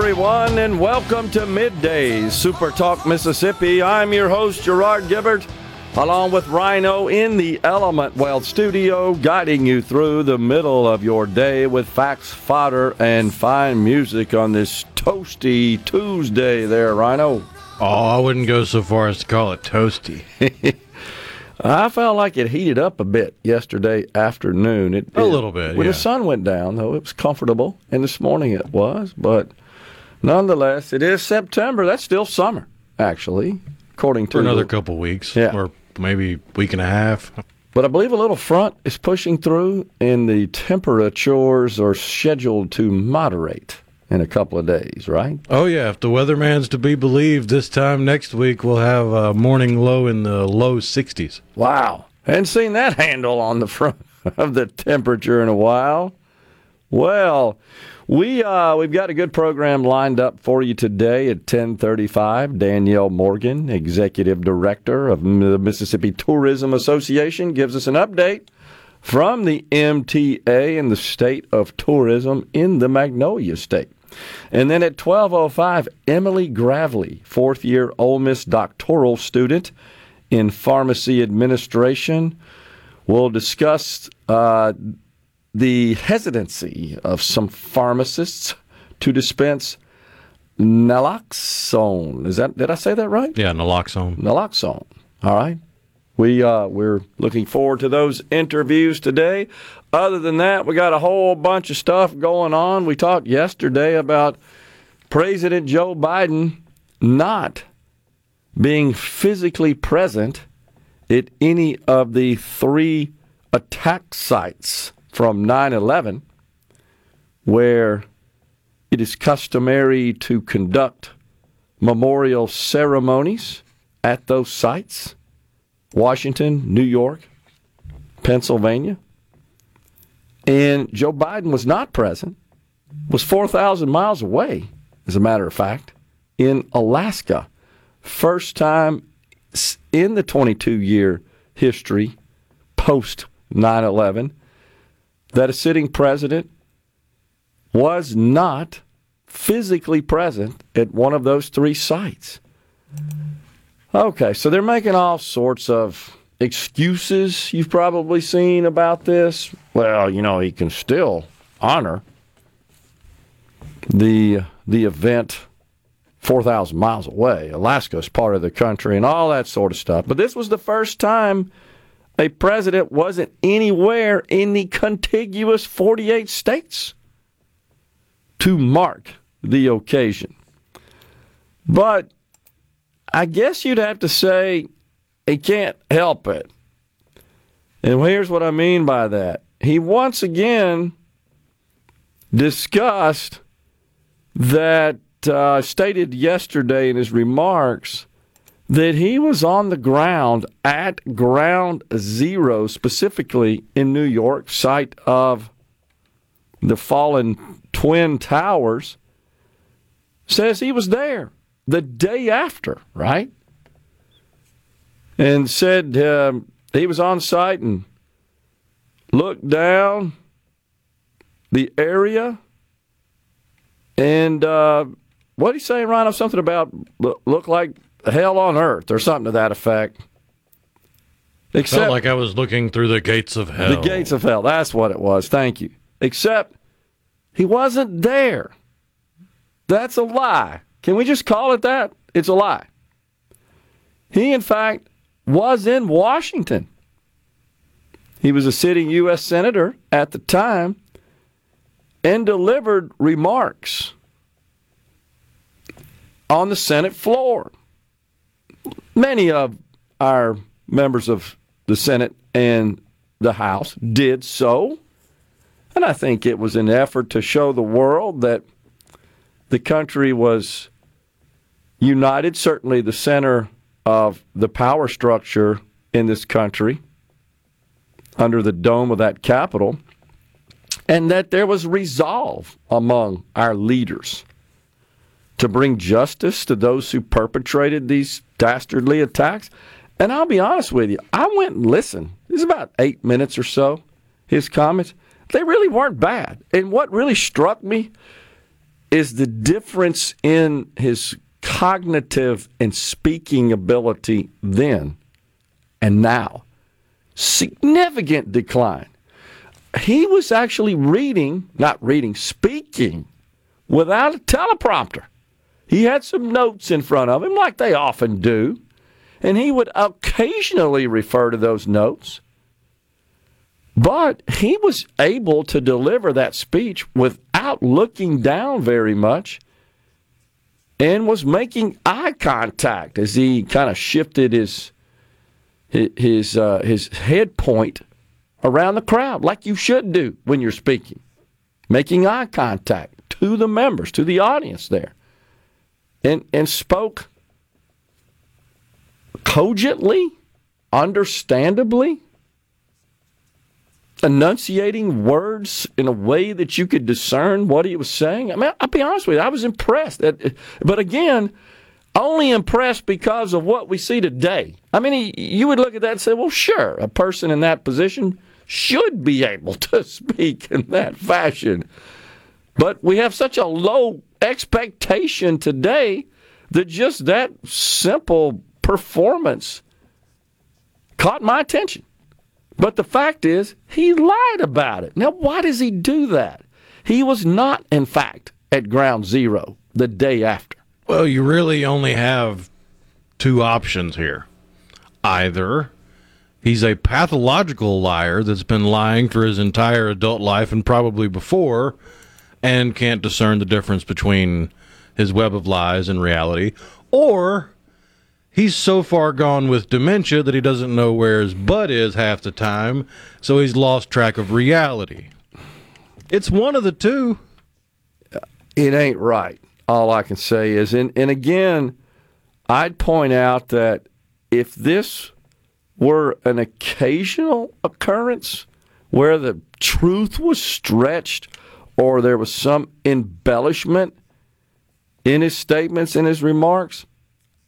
Everyone, and welcome to Middays Super Talk Mississippi. I'm your host, Gerard Gibert, along with Rhino in the Element Wealth studio, guiding you through the middle of your day with facts, fodder, and fine music on this toasty Tuesday there, Rhino. Oh, I wouldn't go so far as to call it toasty. I felt like it heated up a bit yesterday afternoon. It A did. little bit, When yeah. the sun went down, though, it was comfortable, and this morning it was. But nonetheless, it is September. That's still summer, actually, according to For another the- couple weeks, Yeah. or maybe week and a half. But I believe a little front is pushing through, and the temperatures are scheduled to moderate in a couple of days. Right? Oh yeah, if the weatherman's to be believed, this time next week we'll have a morning low in the low 60s. Wow. Hadn't seen that handle on the front of the temperature in a while. Well, we uh, we've got a good program lined up for you today at 10:35. Danielle Morgan, executive director of the Mississippi Tourism Association, gives us an update from the MTA and the state of tourism in the Magnolia State. And then at 12:05, Emily Gravely, fourth year Ole Miss doctoral student in pharmacy administration, will discuss uh, the hesitancy of some pharmacists to dispense naloxone. Is that did I say that right? Yeah, naloxone. naloxone. All right. We uh, we're looking forward to those interviews today. Other than that, we got a whole bunch of stuff going on. We talked yesterday about President Joe Biden not being physically present at any of the three attack sites from 9/11 where it is customary to conduct memorial ceremonies at those sites Washington, New York, Pennsylvania. And Joe Biden was not present, was 4,000 miles away, as a matter of fact, in Alaska. First time in the 22 year history post 9 11 that a sitting president was not physically present at one of those three sites. Okay, so they're making all sorts of excuses you've probably seen about this. Well, you know, he can still honor the the event 4,000 miles away. Alaska is part of the country and all that sort of stuff. But this was the first time a president wasn't anywhere in the contiguous 48 states to mark the occasion. But I guess you'd have to say he can't help it. And here's what I mean by that. He once again discussed that, uh, stated yesterday in his remarks, that he was on the ground at ground zero, specifically in New York, site of the fallen Twin Towers, says he was there the day after, right? And said um, he was on site and looked down the area. And uh, what did he say, Rhino? Something about look like hell on earth or something to that effect. Except Felt like I was looking through the gates of hell. The gates of hell. That's what it was. Thank you. Except he wasn't there. That's a lie. Can we just call it that? It's a lie. He, in fact, was in Washington. He was a sitting U.S. Senator at the time and delivered remarks on the Senate floor. Many of our members of the Senate and the House did so. And I think it was an effort to show the world that the country was united, certainly the center of the power structure in this country under the dome of that Capitol, and that there was resolve among our leaders to bring justice to those who perpetrated these dastardly attacks. And I'll be honest with you, I went and listened. It was about eight minutes or so, his comments. They really weren't bad. And what really struck me is the difference in his cognitive and speaking ability then and now. Significant decline. He was actually reading, not reading, speaking without a teleprompter. He had some notes in front of him, like they often do, and he would occasionally refer to those notes. But he was able to deliver that speech without looking down very much and was making eye contact as he kind of shifted his his uh, his head point around the crowd like you should do when you're speaking. Making eye contact to the members to the audience there and and spoke cogently, understandably, enunciating words in a way that you could discern what he was saying. I mean, I'll be honest with you, I was impressed. But again, only impressed because of what we see today. I mean, you would look at that and say, well, sure, a person in that position should be able to speak in that fashion. But we have such a low expectation today that just that simple performance caught my attention. But the fact is, he lied about it. Now, why does he do that? He was not, in fact, at ground zero the day after. Well, you really only have two options here. Either he's a pathological liar that's been lying for his entire adult life and probably before, and can't discern the difference between his web of lies and reality, or he's so far gone with dementia that he doesn't know where his butt is half the time, so he's lost track of reality. It's one of the two. It ain't right. All I can say is, and, and again, I'd point out that if this were an occasional occurrence where the truth was stretched or there was some embellishment in his statements and his remarks,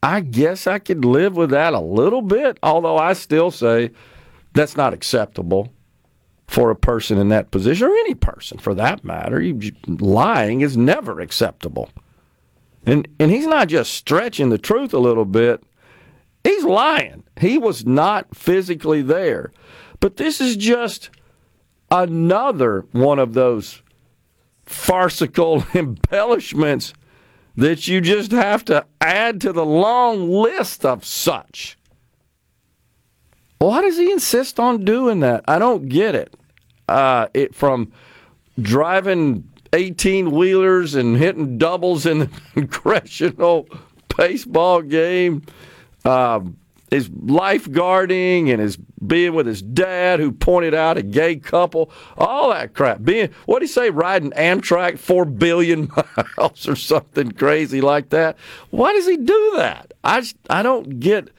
I guess I could live with that a little bit, although I still say that's not acceptable for a person in that position or any person for that matter. Lying is never acceptable. And and he's not just stretching the truth a little bit. He's lying. He was not physically there. But this is just another one of those farcical embellishments that you just have to add to the long list of such. Why does he insist on doing that? I don't get it. Uh, it from driving 18 wheelers and hitting doubles in the congressional baseball game. Um, his lifeguarding and his being with his dad who pointed out a gay couple, all that crap. Being what do you say, riding Amtrak four billion miles or something crazy like that. Why does he do that? I I don't get.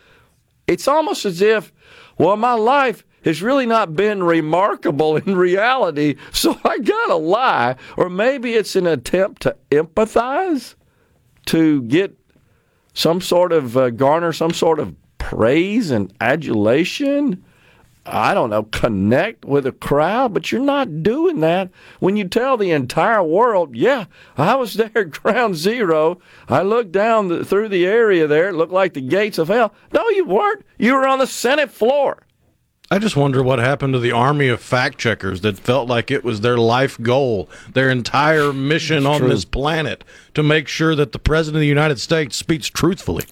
It's almost as if, well, my life has really not been remarkable in reality, so I gotta lie, or maybe it's an attempt to empathize, to get some sort of uh, garner some sort of praise and adulation. I don't know, connect with a crowd, but you're not doing that when you tell the entire world, yeah, I was there at ground zero. I looked down the, through the area there. It looked like the gates of hell. No, you weren't. You were on the Senate floor. I just wonder what happened to the army of fact checkers that felt like it was their life goal, their entire mission on true. this planet to make sure that the president of the United States speaks truthfully.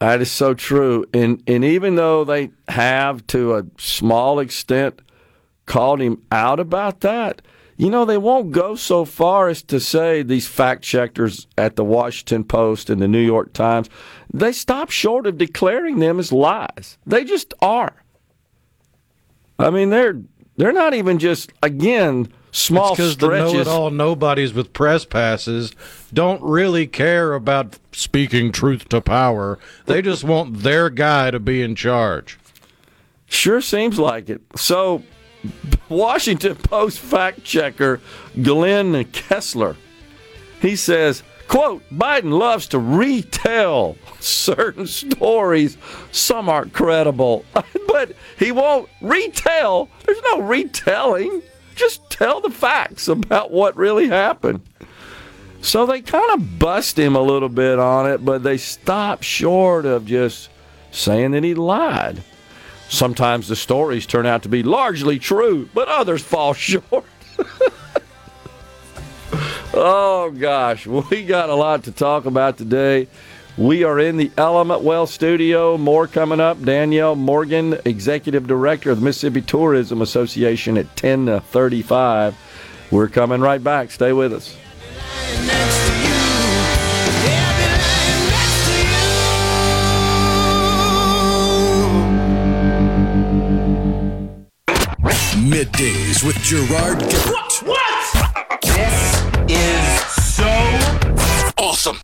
That is so true. And and even though they have to a small extent called him out about that, you know, they won't go so far as to say these fact checkers at the Washington Post and the New York Times, they stop short of declaring them as lies. They just are. I mean, they're they're not even just again small because the know-it-all nobodies with press passes don't really care about speaking truth to power. They just want their guy to be in charge. Sure seems like it. So, Washington Post fact checker Glenn Kessler, he says, quote, Biden loves to retell certain stories. Some aren't credible, but he won't retell. There's no retelling. Just tell the facts about what really happened. So they kind of bust him a little bit on it, but they stop short of just saying that he lied. Sometimes the stories turn out to be largely true, but others fall short. oh, gosh. We got a lot to talk about today. We are in the Element Wealth studio. More coming up. Danielle Morgan, Executive Director of the Mississippi Tourism Association at 1035. We're coming right back. Stay with us. Middays with Gerard Gibert. What? This is so Awesome.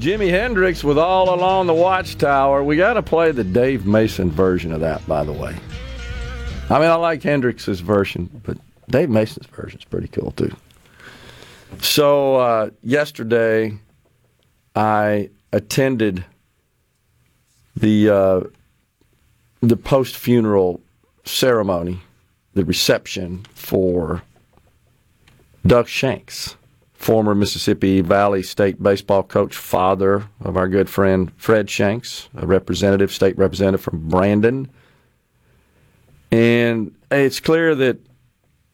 Jimi Hendrix with All Along the Watchtower. We got to play the Dave Mason version of that, by the way. I mean, I like Hendrix's version, but Dave Mason's version is pretty cool, too. So, uh, yesterday, I attended the, uh, the post funeral ceremony, the reception for Doug Shanks former Mississippi Valley State baseball coach, father of our good friend Fred Shanks, a representative, state representative from Brandon. And it's clear that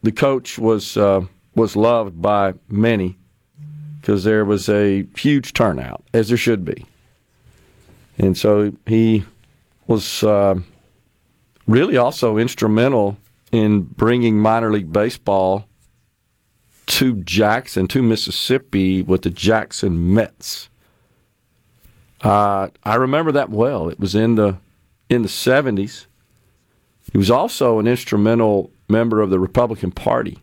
the coach was uh, was loved by many because there was a huge turnout, as there should be. And so he was uh, really also instrumental in bringing minor league baseball to Jackson, to Mississippi with the Jackson Mets. Uh, I remember that well. It was in the in the seventies. He was also an instrumental member of the Republican Party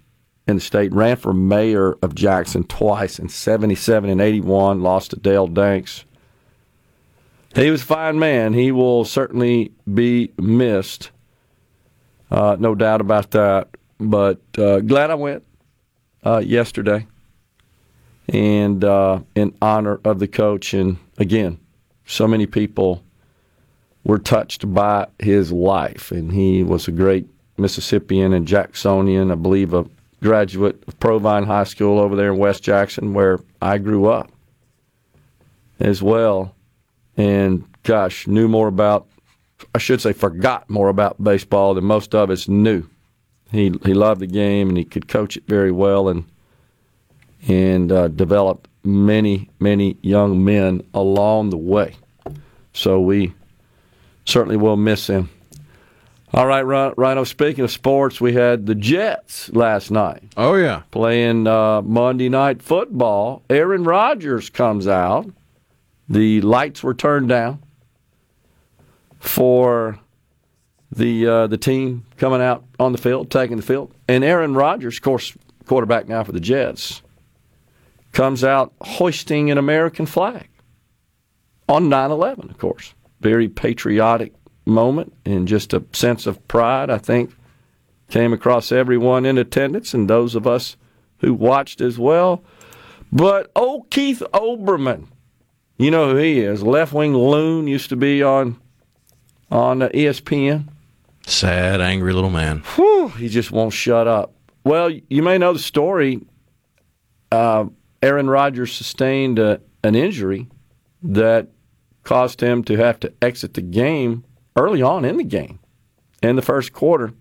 in the state. Ran for mayor of Jackson twice in seventy seven and eighty one. Lost to Dale Danks. He was a fine man. He will certainly be missed. Uh, no doubt about that. But uh, glad I went uh, yesterday, and uh, in honor of the coach. And again, so many people were touched by his life, and he was a great Mississippian and Jacksonian. I believe a graduate of Provine High School over there in West Jackson, where I grew up as well. And gosh, knew more about, I should say, forgot more about baseball than most of us knew he he loved the game and he could coach it very well and and uh, developed many many young men along the way. So we certainly will miss him. All right, Rhino. Speaking of sports, we had the Jets last night. Oh yeah, playing uh, Monday night football. Aaron Rodgers comes out. The lights were turned down for the uh, the team coming out on the field, taking the field, and Aaron Rodgers, of course, quarterback now for the Jets, comes out hoisting an American flag on 9 11, of course. Very patriotic moment and just a sense of pride, I think, came across everyone in attendance and those of us who watched as well. But old Keith Olbermann, you know who he is, left wing loon, used to be on on ESPN. Sad, angry little man. Whew, he just won't shut up. Well, you may know the story. Uh, Aaron Rodgers sustained a, an injury that caused him to have to exit the game early on in the game, in the first quarter.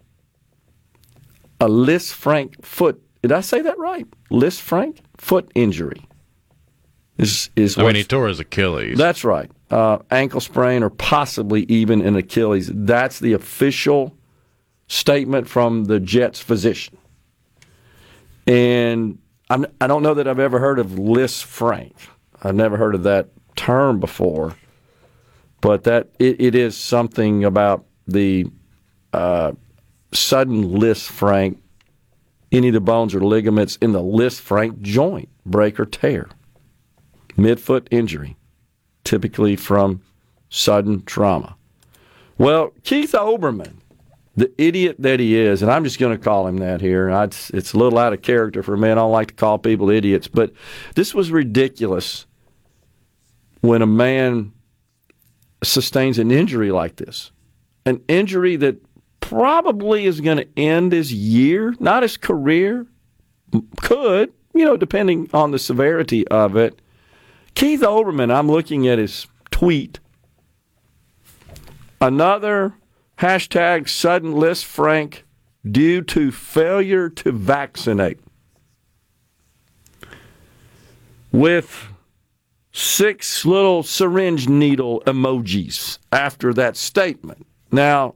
A Lisfranc foot. Did I say that right? Lisfranc foot injury. Is is I mean, he tore his Achilles. that's right. Uh, ankle sprain or possibly even an Achilles. That's the official statement from the Jets physician. And I'm, I don't know that I've ever heard of Lisfranc. I've never heard of that term before. But that it, it is something about the uh, sudden Lisfranc, any of the bones or ligaments in the Lisfranc joint break or tear, midfoot injury typically from sudden trauma. Well, Keith Olbermann, the idiot that he is, and I'm just going to call him that here. I, it's, it's a little out of character for me. I don't like to call people idiots, but this was ridiculous when a man sustains an injury like this. An injury that probably is going to end his year, not his career. Could, you know, depending on the severity of it. Keith Olbermann, I'm looking at his tweet. Another hashtag sudden Lisfranc due to failure to vaccinate. With six little syringe needle emojis after that statement. Now,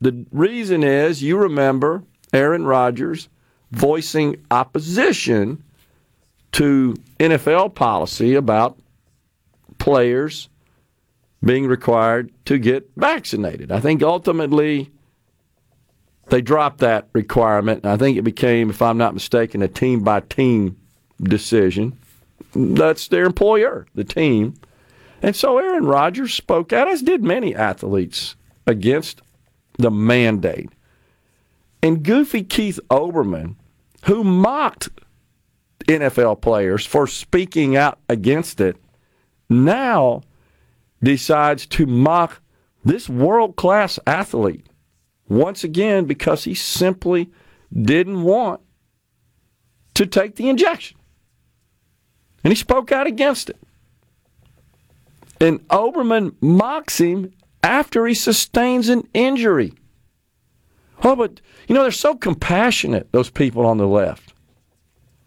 the reason is you remember Aaron Rodgers voicing opposition to NFL policy about players being required to get vaccinated. I think ultimately they dropped that requirement, I think it became, if I'm not mistaken, a team by team decision. That's their employer, the team. And so Aaron Rodgers spoke out, as did many athletes, against the mandate. And goofy Keith Olbermann, who mocked NFL players for speaking out against it, now decides to mock this world class athlete once again because he simply didn't want to take the injection. And he spoke out against it. And Olbermann mocks him after he sustains an injury. Oh, but, you know, they're so compassionate, those people on the left.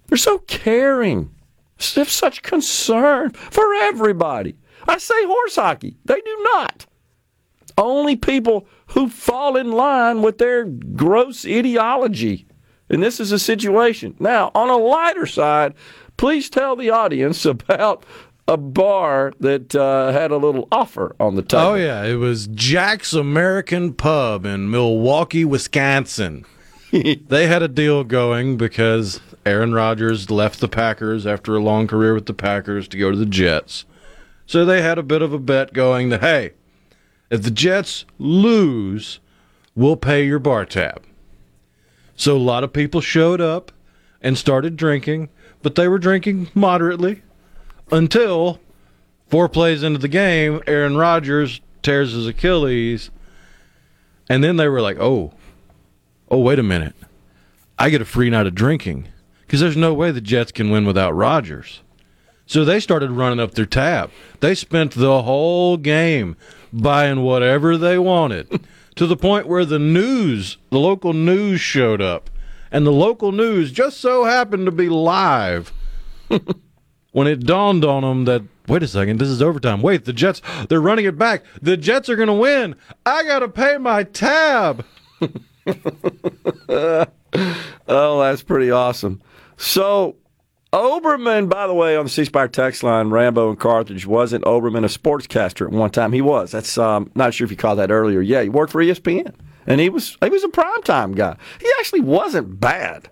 They're so caring. They have such concern for everybody. I say horse hockey. They do not. Only people who fall in line with their gross ideology. And this is a situation. Now, on a lighter side, please tell the audience about a bar that uh, had a little offer on the table. Oh yeah, it was Jack's American Pub in Milwaukee, Wisconsin. they had a deal going because Aaron Rodgers left the Packers after a long career with the Packers to go to the Jets. So they had a bit of a bet going that hey, if the Jets lose, we'll pay your bar tab. So a lot of people showed up and started drinking, but they were drinking moderately until four plays into the game, Aaron Rodgers tears his Achilles, and then they were like, "Oh, oh, wait a minute, I get a free night of drinking because there's no way the Jets can win without Rodgers." So they started running up their tab. They spent the whole game buying whatever they wanted to the point where the news, the local news showed up. And the local news just so happened to be live when it dawned on them that wait a second, this is overtime. Wait, the Jets they're running it back. The Jets are going to win. I got to pay my tab. Oh, that's pretty awesome. So, Olbermann, by the way, on the C Spire text line, Rambo and Carthage, wasn't Olbermann a sportscaster at one time? He was. That's um, not sure if you caught that earlier. Yeah, he worked for ESPN, and he was he was a primetime guy. He actually wasn't bad.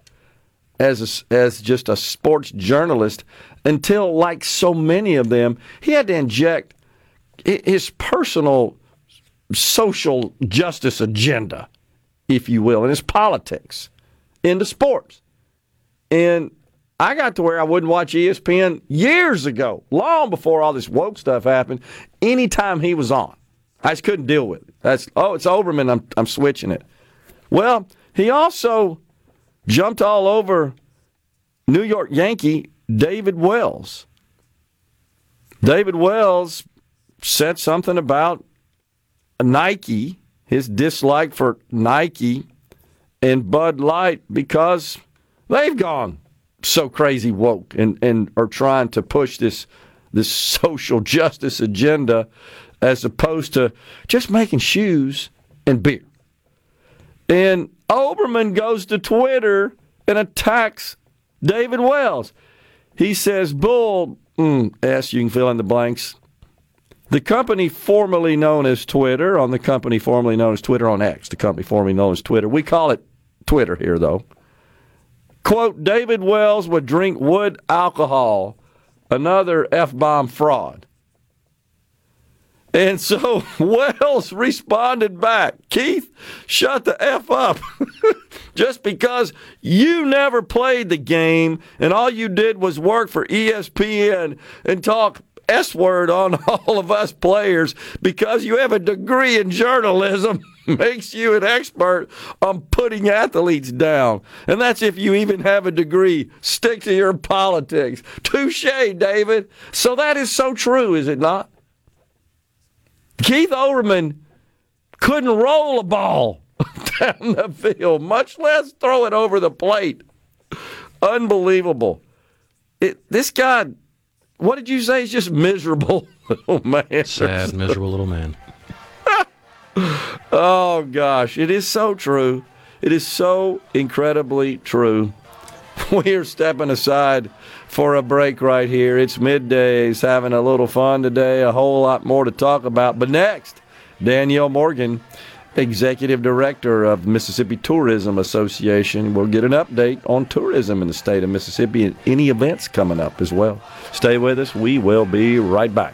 as a, as just a sports journalist until, like so many of them, he had to inject his personal social justice agenda, if you will, and it's politics into sports. And I got to where I wouldn't watch ESPN years ago, long before all this woke stuff happened. Anytime he was on, I just couldn't deal with it. That's oh, it's Olbermann. I'm I'm switching it. Well, he also jumped all over New York Yankee David Wells. David Wells said something about Nike, his dislike for Nike and Bud Light because they've gone so crazy woke and, and are trying to push this this social justice agenda as opposed to just making shoes and beer. And Olbermann goes to Twitter and attacks David Wells. He says, Bull, mm, S, you can fill in the blanks. The company formerly known as Twitter, on the company formerly known as Twitter on X, the company formerly known as Twitter. We call it Twitter here, though. Quote, David Wells would drink wood alcohol, another F bomb fraud. And so Wells responded back, Keith, shut the F up. Just because you never played the game and all you did was work for ESPN and talk S word on all of us players because you have a degree in journalism makes you an expert on putting athletes down. And that's if you even have a degree. Stick to your politics. Touche, David. So that is so true, is it not? Keith Olbermann couldn't roll a ball down the field, much less throw it over the plate. Unbelievable. It, this guy, what did you say? He's just miserable. oh, man. Sad, miserable little man. Oh, gosh. It is so true. It is so incredibly true. We are stepping aside for a break right here. It's middays, having a little fun today, a whole lot more to talk about. But next, Danielle Morgan, Executive Director of Mississippi Tourism Association, We'll get an update on tourism in the state of Mississippi and any events coming up as well. Stay with us. We will be right back.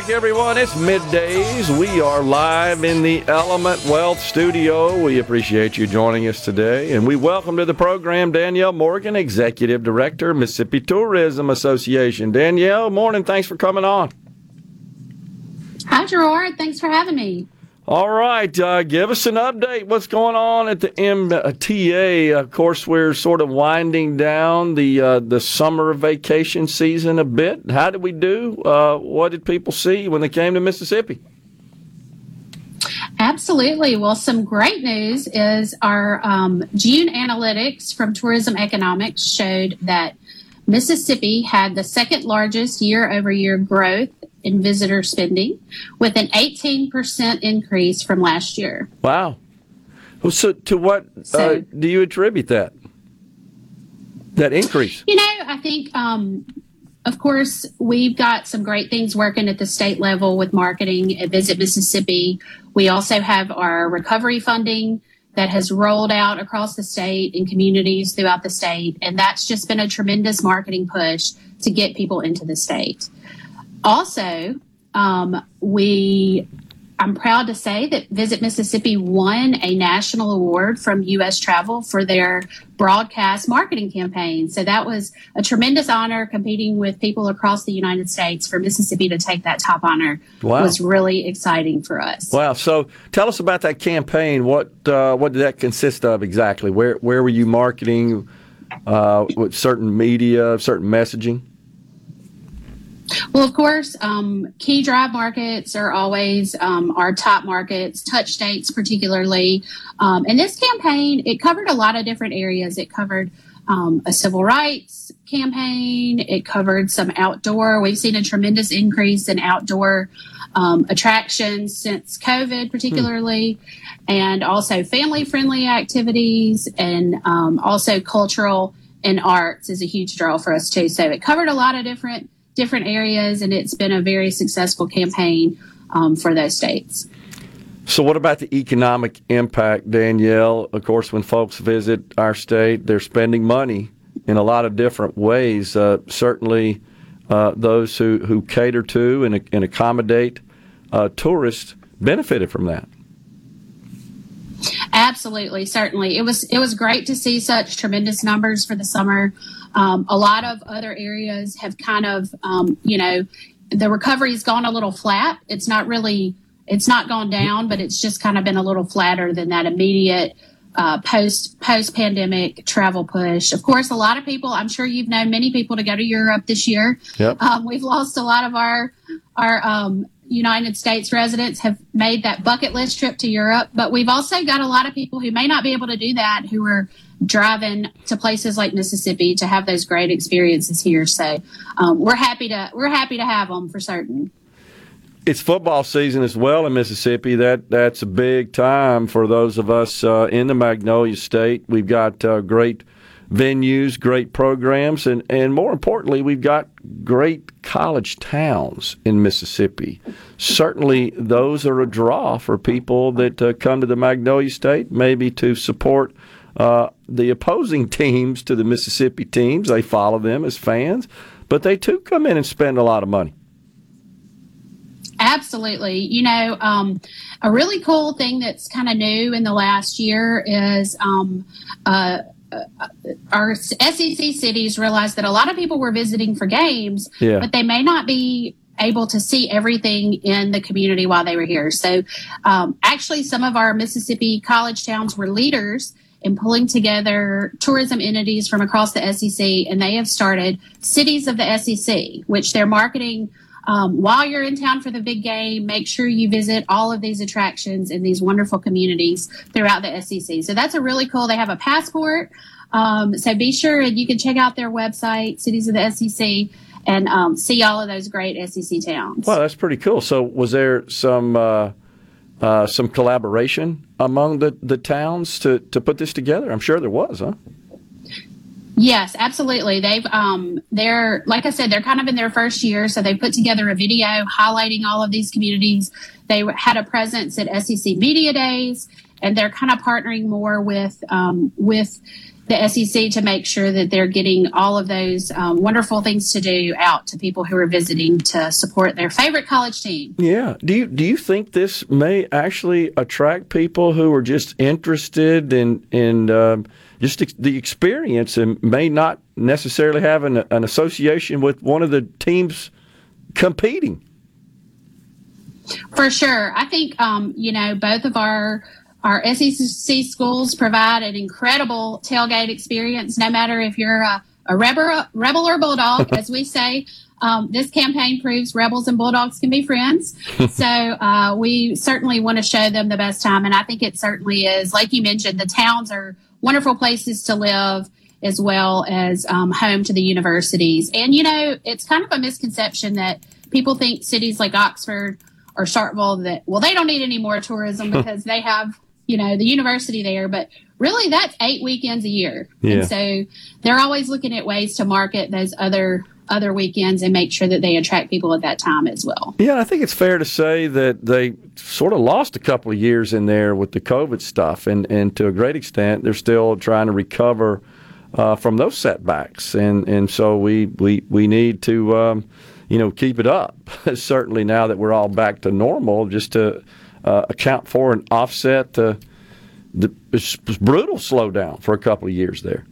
Back, everyone. It's middays. We are live in the Element Wealth Studio. We appreciate you joining us today. And we welcome to the program Danielle Morgan, Executive Director, Mississippi Tourism Association. Danielle, morning. Thanks for coming on. Hi, Gerard. Thanks for having me. All right, uh, give us an update. What's going on at the MTA? Of course, we're sort of winding down the uh, the summer vacation season a bit. How did we do? Uh, what did people see when they came to Mississippi? Absolutely. Well, some great news is our um, June analytics from Tourism Economics showed that Mississippi had the second largest year over year growth in visitor spending with an 18% increase from last year. Wow. Well, so, to what uh, do you attribute that? That increase? You know, I think um, of course, we've got some great things working at the state level with marketing at Visit Mississippi. We also have our recovery funding that has rolled out across the state and communities throughout the state. And that's just been a tremendous marketing push to get people into the state. Also, um, we I'm proud to say that Visit Mississippi won a national award from U.S. Travel for their broadcast marketing campaign. So that was a tremendous honor competing with people across the United States for Mississippi to take that top honor wow. was really exciting for us. Wow. So tell us about that campaign. What uh, what did that consist of exactly? Where where were you marketing uh, with certain media, certain messaging? Well, of course, um, key drive markets are always um, our top markets, touch states particularly. Um, and this campaign, it covered a lot of different areas. It covered um, a civil rights campaign. It covered some outdoor. We've seen a tremendous increase in outdoor um, attractions since COVID, particularly, hmm. and also family friendly activities and um, also cultural and arts is a huge draw for us too. So it covered a lot of different different areas, and it's been a very successful campaign um, for those states. So, what about the economic impact, Danielle? Of course, when folks visit our state, they're spending money in a lot of different ways. Uh, certainly, uh, those who, who cater to and, and accommodate uh, tourists benefited from that. Absolutely, certainly. It was it was great to see such tremendous numbers for the summer. Um, a lot of other areas have kind of, um, you know, the recovery has gone a little flat. It's not really, it's not gone down, but it's just kind of been a little flatter than that immediate uh, post post pandemic travel push. Of course, a lot of people. I'm sure you've known many people to go to Europe this year. Yep. Um, we've lost a lot of our our um, United States residents have made that bucket list trip to Europe, but we've also got a lot of people who may not be able to do that who are driving to places like Mississippi to have those great experiences here. So um, we're happy to we're happy to have them for certain. It's football season as well in Mississippi. That that's a big time for those of us uh, in the Magnolia State. We've got uh, great venues, great programs, and, and more importantly, we've got great college towns in Mississippi. Certainly, those are a draw for people that uh, come to the Magnolia State, maybe to support uh, the opposing teams to the Mississippi teams. They follow them as fans, but they too come in and spend a lot of money. Absolutely. You know, um, a really cool thing that's kind of new in the last year is um, uh, uh, our SEC cities realized that a lot of people were visiting for games, yeah. but they may not be able to see everything in the community while they were here. So, um, actually, some of our Mississippi college towns were leaders in pulling together tourism entities from across the SEC, and they have started cities of the SEC, which they're marketing. Um, while you're in town for the big game, make sure you visit all of these attractions in these wonderful communities throughout the SEC. So that's a really cool. They have a passport. Um, so be sure and you can check out their website, Cities of the SEC, and um, see all of those great SEC towns. Well, that's pretty cool. So was there some uh, uh, some collaboration among the, the towns to, to put this together? I'm sure there was, huh? Yes, absolutely. They've um they're like I said, they're kind of in their first year, so they put together a video highlighting all of these communities. They had a presence at SEC Media Days, and they're kind of partnering more with um, with the SEC to make sure that they're getting all of those um, wonderful things to do out to people who are visiting to support their favorite college team. Yeah. Do you do you think this may actually attract people who are just interested in in um, just the experience and may not necessarily have an, an association with one of the teams competing? For sure. I think, um, you know, both of our our SEC schools provide an incredible tailgate experience, no matter if you're a, a rebel, rebel or bulldog, as we say. Um, this campaign proves rebels and bulldogs can be friends. so uh, we certainly want to show them the best time, and I think it certainly is. Like you mentioned, the towns are wonderful places to live as well as um, home to the universities. And you know, it's kind of a misconception that people think cities like Oxford or Starkville that well they don't need any more tourism because they have you know, the university there, but really that's eight weekends a year. Yeah. And so they're always looking at ways to market those other other weekends and make sure that they attract people at that time as well. Yeah, I think it's fair to say that they sort of lost a couple of years in there with the COVID stuff, and, and to a great extent, they're still trying to recover uh, from those setbacks, and and so we we we need to. Um, you know, keep it up. Certainly, now that we're all back to normal, just to uh, account for and offset the, the brutal slowdown for a couple of years there.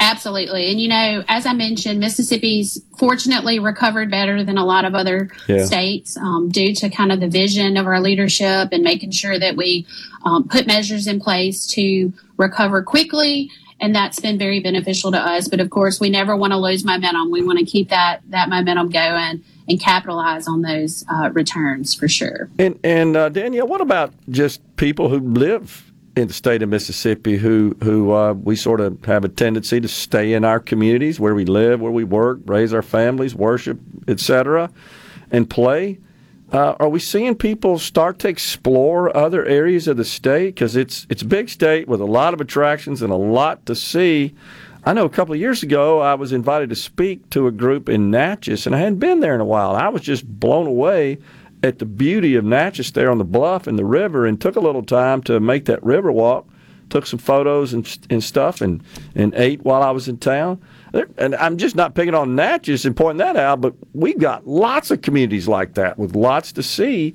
Absolutely. And, you know, as I mentioned, Mississippi's fortunately recovered better than a lot of other yeah. states um, due to kind of the vision of our leadership and making sure that we um, put measures in place to recover quickly. And that's been very beneficial to us. But of course, we never want to lose momentum. We want to keep that, that momentum going and capitalize on those uh, returns for sure. And, and uh, Danielle, what about just people who live in the state of Mississippi who who uh, we sort of have a tendency to stay in our communities where we live, where we work, raise our families, worship, etc., and play. Uh, are we seeing people start to explore other areas of the state because it's it's a big state with a lot of attractions and a lot to see? I know a couple of years ago I was invited to speak to a group in Natchez, and I hadn't been there in a while. I was just blown away at the beauty of Natchez there on the bluff and the river and took a little time to make that river walk. Took some photos and, and stuff and, and ate while I was in town. And I'm just not picking on Natchez and pointing that out, but we've got lots of communities like that with lots to see.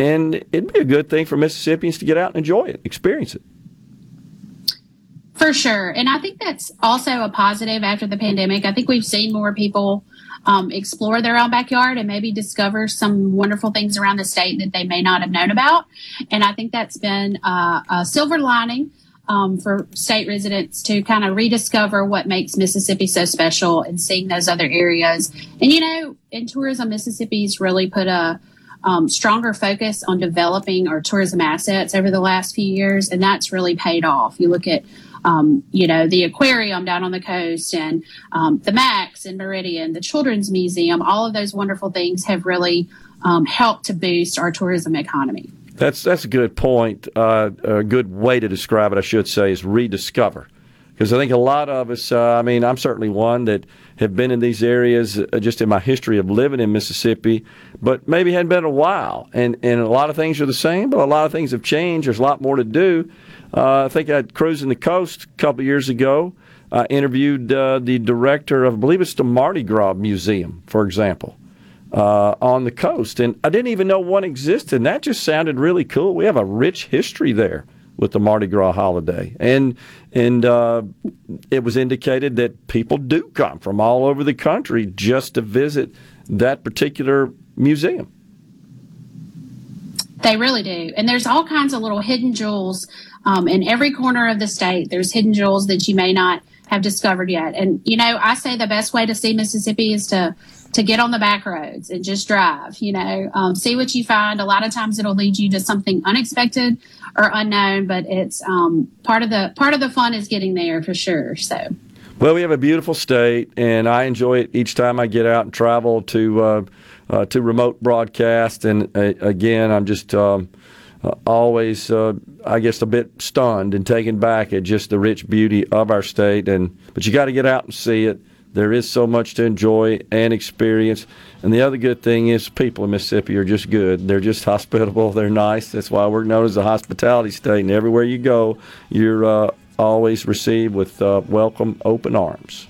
And it'd be a good thing for Mississippians to get out and enjoy it, experience it. For sure. And I think that's also a positive after the pandemic. I think we've seen more people um, explore their own backyard and maybe discover some wonderful things around the state that they may not have known about. And I think that's been uh, a silver lining. Um, for state residents to kind of rediscover what makes Mississippi so special and seeing those other areas. And you know, in tourism, Mississippi's really put a um, stronger focus on developing our tourism assets over the last few years, and that's really paid off. You look at um, you know, the aquarium down on the coast and um, the Max in Meridian, the Children's Museum, all of those wonderful things have really um, helped to boost our tourism economy. That's that's a good point. Uh, a good way to describe it, I should say, is rediscover. Because I think a lot of us, uh, I mean, I'm certainly one that have been in these areas uh, just in my history of living in Mississippi, but maybe hadn't been a while. And, and a lot of things are the same, but a lot of things have changed. There's a lot more to do. Uh, I think I cruising the coast a couple years ago. I interviewed uh, the director of, I believe it's the Mardi Gras Museum, for example, uh, on the coast. And I didn't even know one existed. And that just sounded really cool. We have a rich history there with the Mardi Gras holiday. And, and uh, it was indicated that people do come from all over the country just to visit that particular museum. They really do. And there's all kinds of little hidden jewels um, in every corner of the state, there's hidden jewels that you may not have discovered yet. And you know, I say the best way to see Mississippi is to to get on the back roads and just drive. You know, um, see what you find. A lot of times it'll lead you to something unexpected or unknown, but it's um, part of the part of the fun is getting there for sure. So. Well, we have a beautiful state, and I enjoy it each time I get out and travel to uh, uh, to remote broadcast. And uh, again, I'm just um, uh, always, uh, I guess, a bit stunned and taken back at just the rich beauty of our state. And but you got to get out and see it. There is so much to enjoy and experience. And the other good thing is, people in Mississippi are just good. They're just hospitable. They're nice. That's why we're known as a hospitality state. And everywhere you go, you're uh, always received with uh, welcome, open arms.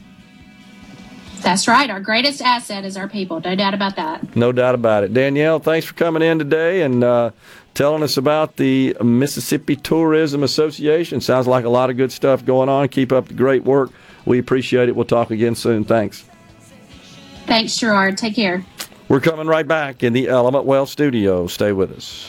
That's right. Our greatest asset is our people. No doubt about that. No doubt about it. Danielle, thanks for coming in today and uh, telling us about the Mississippi Tourism Association. Sounds like a lot of good stuff going on. Keep up the great work. We appreciate it. We'll talk again soon. Thanks. Thanks, Gerard. Take care. We're coming right back in the Element Wealth studio. Stay with us.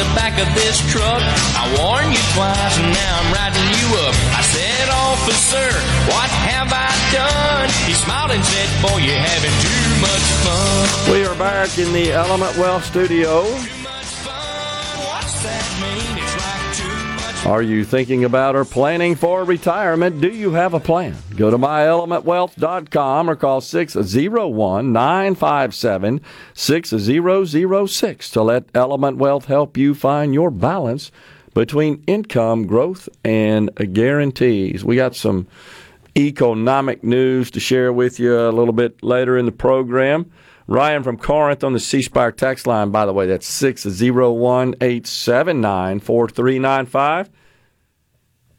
The back of this truck. I warned you twice, and now I'm riding you up. I said, Officer, what have I done? He smiled and said, Boy, you're having too much fun. We are back in the Element Wealth studio. Are you thinking about or planning for retirement? Do you have a plan? Go to myelementwealth.com or call 601 957 6006 to let Element Wealth help you find your balance between income, growth, and guarantees. We got some economic news to share with you a little bit later in the program. Ryan from Corinth on the C Spire text line, by the way, that's 601 879 4395.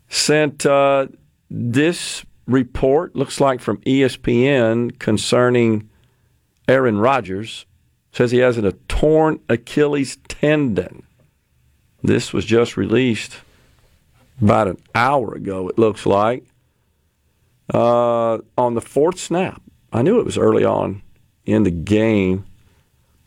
Sent uh, this report, looks like from ESPN, concerning Aaron Rodgers. Says he has a torn Achilles tendon. This was just released about an hour ago, it looks like uh, on the fourth snap. I knew it was early on in the game,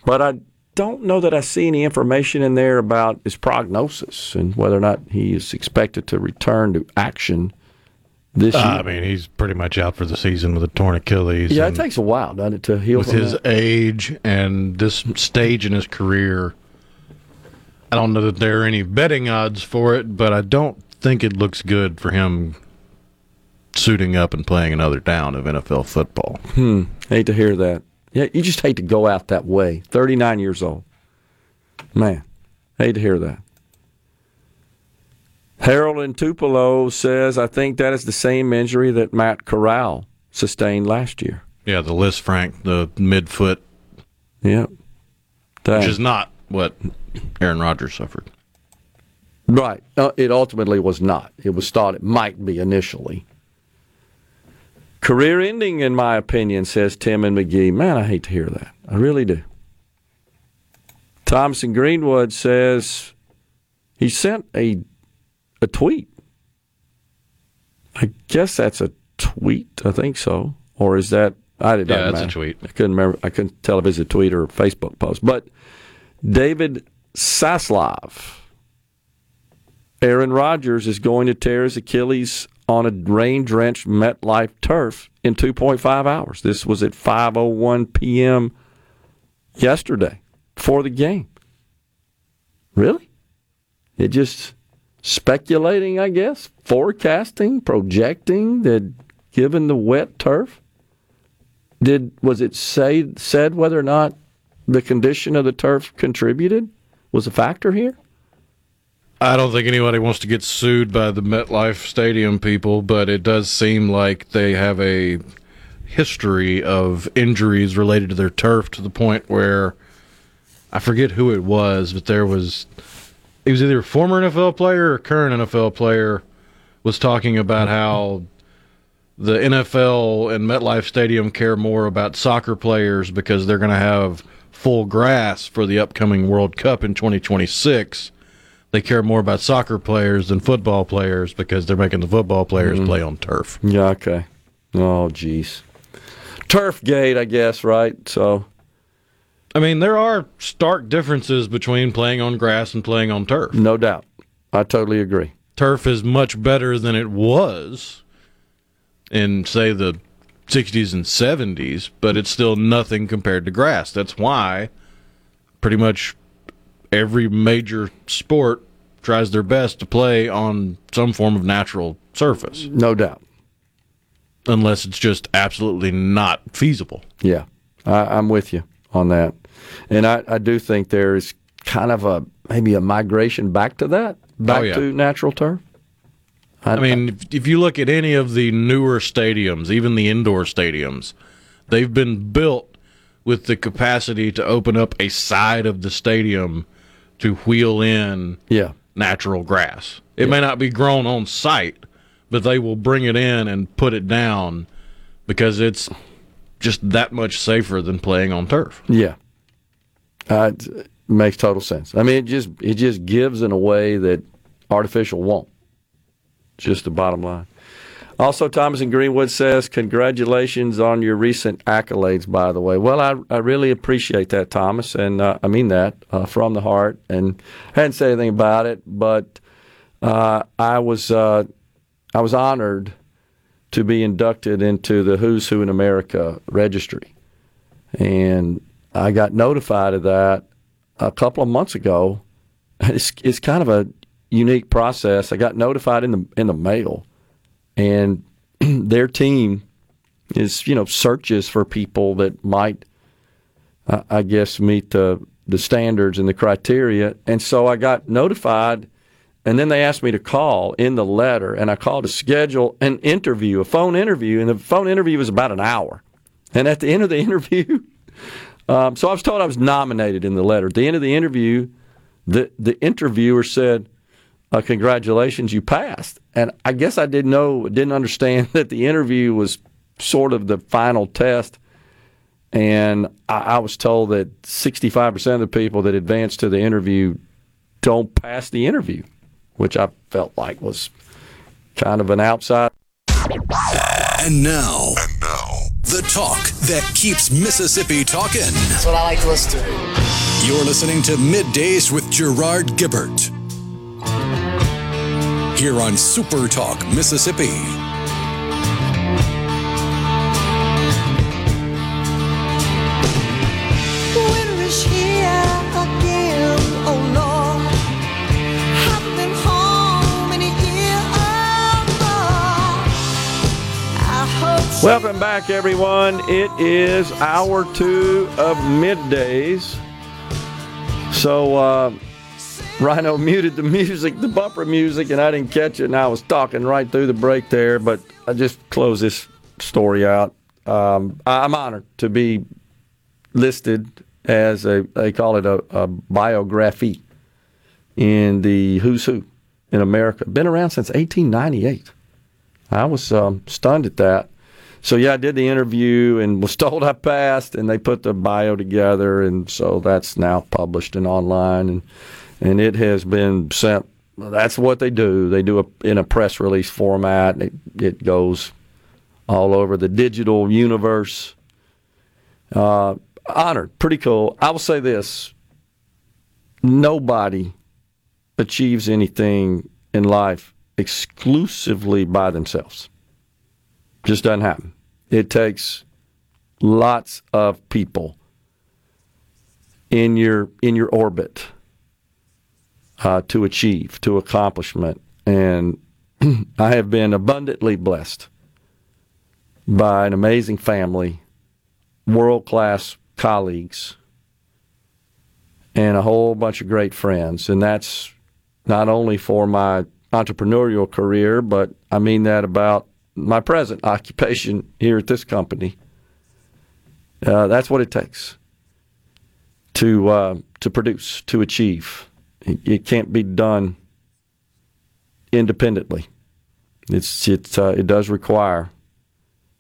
but I don't know that I see any information in there about his prognosis and whether or not he is expected to return to action this Uh, I mean, he's pretty much out for the season with a torn Achilles. yeah, it takes a while, doesn't it, to heal with his that? age and this stage in his career. I don't know that there are any betting odds for it, but I don't think it looks good for him suiting up and playing another down of NFL football. Hmm. Hate to hear that. Yeah, you just hate to go out that way. 39 years old. Man, hate to hear that. Harold in Tupelo says, I think that is the same injury that Matt Corral sustained last year. Yeah, the Lisfranc, the midfoot, Yep. Dang. which is not what Aaron Rodgers suffered. Right. Uh, it ultimately was not. It was thought it might be initially. Career ending, in my opinion, says Tim and McGee. Man, I hate to hear that. I really do. Thompson Greenwood says he sent a a tweet. I guess that's a tweet. I think so. Or is that? I didn't. Yeah, that's a tweet. I couldn't remember. I couldn't tell if it's a tweet or a Facebook post. But David Saslav. Aaron Rodgers is going to tear his Achilles on a rain-drenched MetLife turf in 2.5 hours. This was at 5:01 p.m. yesterday for the game. Really? It just speculating, I guess, forecasting, projecting that given the wet turf. Did was it say said whether or not the condition of the turf contributed was a factor here? I don't think anybody wants to get sued by the MetLife Stadium people, but it does seem like they have a history of injuries related to their turf to the point where I forget who it was, but there was it was either a former NFL player or current NFL player was talking about how the NFL and MetLife Stadium care more about soccer players because they're going to have full grass for the upcoming World Cup in 2026 they care more about soccer players than football players because they're making the football players mm-hmm. play on turf. Yeah, okay. Oh, jeez. Turf gate, I guess, right? So, I mean, there are stark differences between playing on grass and playing on turf. no doubt. I totally agree. Turf is much better than it was in, say, the 60s and 70s, but it's still nothing compared to grass. That's why pretty much every major sport tries their best to play on some form of natural surface, No doubt. unless it's just absolutely not feasible. Yeah, I, I'm with you on that. And I, I do think there's kind of a maybe a migration back to that, oh, back yeah. to natural turf. I mean, if, if you look at any of the newer stadiums, even the indoor stadiums, they've been built with the capacity to open up a side of the stadium to wheel in yeah, natural grass. It may not be grown on site, but they will bring it in and put it down because it's just that much safer than playing on turf. yeah. Uh, it makes total sense. I mean, it just it just gives in a way that artificial won't. Just the bottom line. Also, Thomas in Greenwood says, Congratulations on your recent accolades, by the way. Well, I, I really appreciate that, Thomas, and uh, I mean that uh, from the heart. And I hadn't said anything about it, but uh, I was uh, I was honored to be inducted into the Who's Who in America registry. And I got notified of that a couple of months ago. It's, it's kind of a unique process. I got notified in the in the mail and their team is you know searches for people that might uh, I guess meet the the standards and the criteria. And so I got notified and then they asked me to call in the letter and I called to schedule an interview a phone interview and the phone interview was about an hour. And at the end of the interview um, so I was told I was nominated in the letter. At the end of the interview the the interviewer said uh, congratulations, you passed. And I guess I didn't know, didn't understand that the interview was sort of the final test. And I, I was told that 65% of the people that advance to the interview don't pass the interview, which I felt like was kind of an outside. And now, and now, the talk that keeps Mississippi talking. That's what I like to listen to. You're listening to Middays with Gerard Gibert here on Super Talk, Mississippi. Welcome back, everyone. It is hour two of middays. So, uh, Rhino muted the music, the bumper music, and I didn't catch it. And I was talking right through the break there, but I just close this story out. Um, I'm honored to be listed as a, they call it a, a biography in the Who's Who in America. Been around since 1898. I was um, stunned at that. So yeah, I did the interview and was told I passed, and they put the bio together, and so that's now published and online. And and it has been sent. That's what they do. They do it in a press release format. It, it goes all over the digital universe. Uh, honored, pretty cool. I will say this: nobody achieves anything in life exclusively by themselves. Just doesn't happen. It takes lots of people in your in your orbit uh, to achieve, to accomplishment. And I have been abundantly blessed by an amazing family, world class colleagues, and a whole bunch of great friends. And that's not only for my entrepreneurial career, but I mean that about my present occupation here at this company. Uh, that's what it takes to uh, to produce, to achieve it can't be done independently. It's it uh, it does require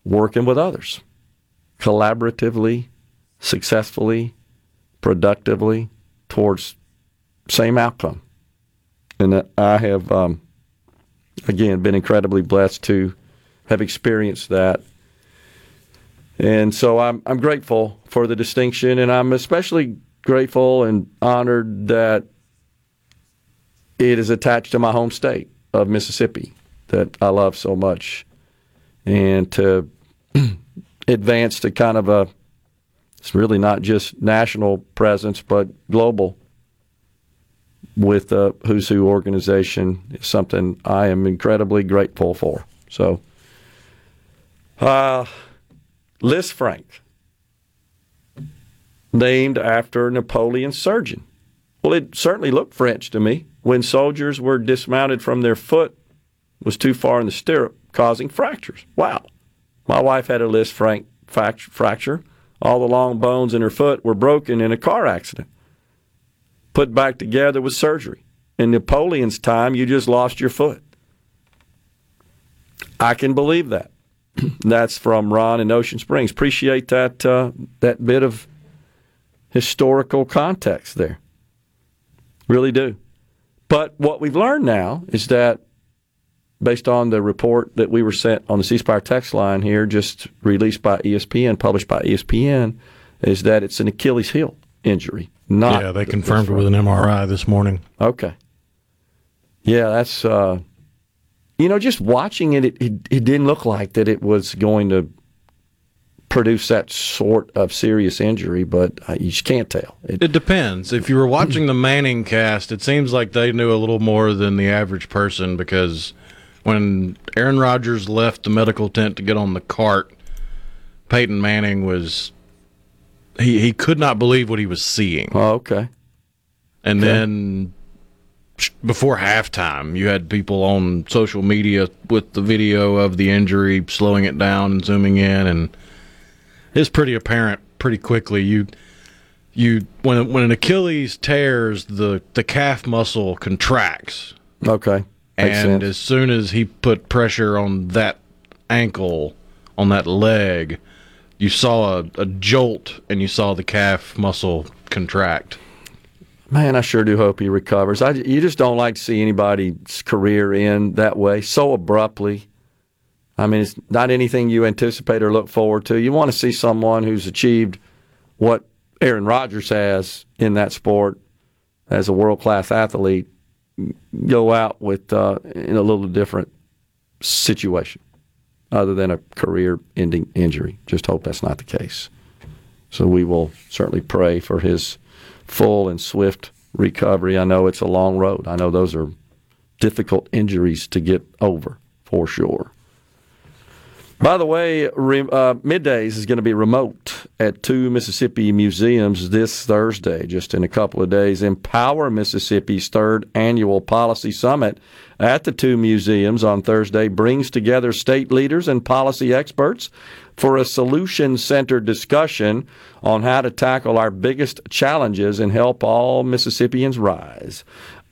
working with others, collaboratively, successfully, productively towards same outcome. And I have um, again been incredibly blessed to have experienced that. And so I'm I'm grateful for the distinction, and I'm especially grateful and honored that it is attached to my home state of Mississippi that I love so much. And to advance to kind of a, it's really not just national presence, but global with the Who's Who organization is something I am incredibly grateful for. So, uh, Lisfranc, named after Napoleon's surgeon. Well, it certainly looked French to me when soldiers were dismounted from their foot was too far in the stirrup, causing fractures. Wow. My wife had a Lisfranc fracture. All the long bones in her foot were broken in a car accident. Put back together with surgery. In Napoleon's time, you just lost your foot. I can believe that. That's from Ron in Ocean Springs. Appreciate that uh, that bit of historical context there. Really do. But what we've learned now is that based on the report that we were sent on the C Spire text line here, just released by ESPN, published by ESPN, is that it's an Achilles heel injury. Not yeah, they confirmed it with an MRI this morning. Okay. Yeah, that's uh, you know, just watching it, it, it, it didn't look like that it was going to produce that sort of serious injury, but uh, you just can't tell. It, it, depends. If you were watching the Manning cast, it seems like they knew a little more than the average person because when Aaron Rodgers left the medical tent to get on the cart, Peyton Manning was he he could not believe what he was seeing. Oh, okay. And okay. then before halftime, you had people on social media with the video of the injury, slowing it down and zooming in, and it's pretty apparent pretty quickly. You you when when an Achilles tears, the the calf muscle contracts. Okay. Makes and sense. as soon as he put pressure on that ankle, on that leg, you saw a, a jolt and you saw the calf muscle contract. Man, I sure do hope he recovers. I, you just don't like to see anybody's career end that way so abruptly. I mean, it's not anything you anticipate or look forward to. You want to see someone who's achieved what Aaron Rodgers has in that sport as a world class athlete go out with uh, in a little different situation other than a career ending injury. Just hope that's not the case. So we will certainly pray for his full and swift recovery. I know it's a long road. I know those are difficult injuries to get over for sure. By the way, re, uh, middays is going to be remote at two Mississippi museums this Thursday, just in a couple of days. Empower Mississippi's third annual policy summit at the two museums on Thursday brings together state leaders and policy experts for a solution centered discussion on how to tackle our biggest challenges and help all Mississippians rise.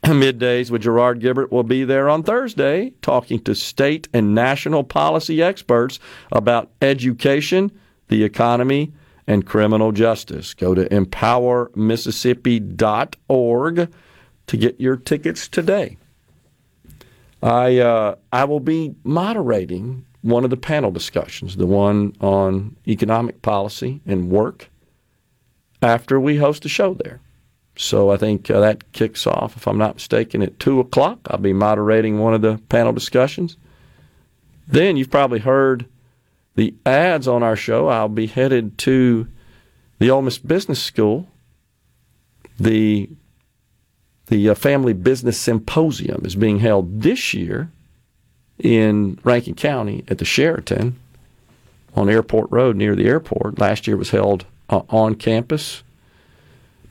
Middays with Gerard Gibert will be there on Thursday talking to state and national policy experts about education, the economy, and criminal justice. Go to empowermississippi.org to get your tickets today. I uh, I will be moderating one of the panel discussions, the one on economic policy and work, after we host a show there. So I think uh, that kicks off, if I'm not mistaken, at 2 o'clock. I'll be moderating one of the panel discussions. Then you've probably heard the ads on our show. I'll be headed to the Ole Miss Business School. The the uh, Family Business Symposium is being held this year in Rankin County at the Sheraton on Airport Road near the airport. Last year was held uh, on campus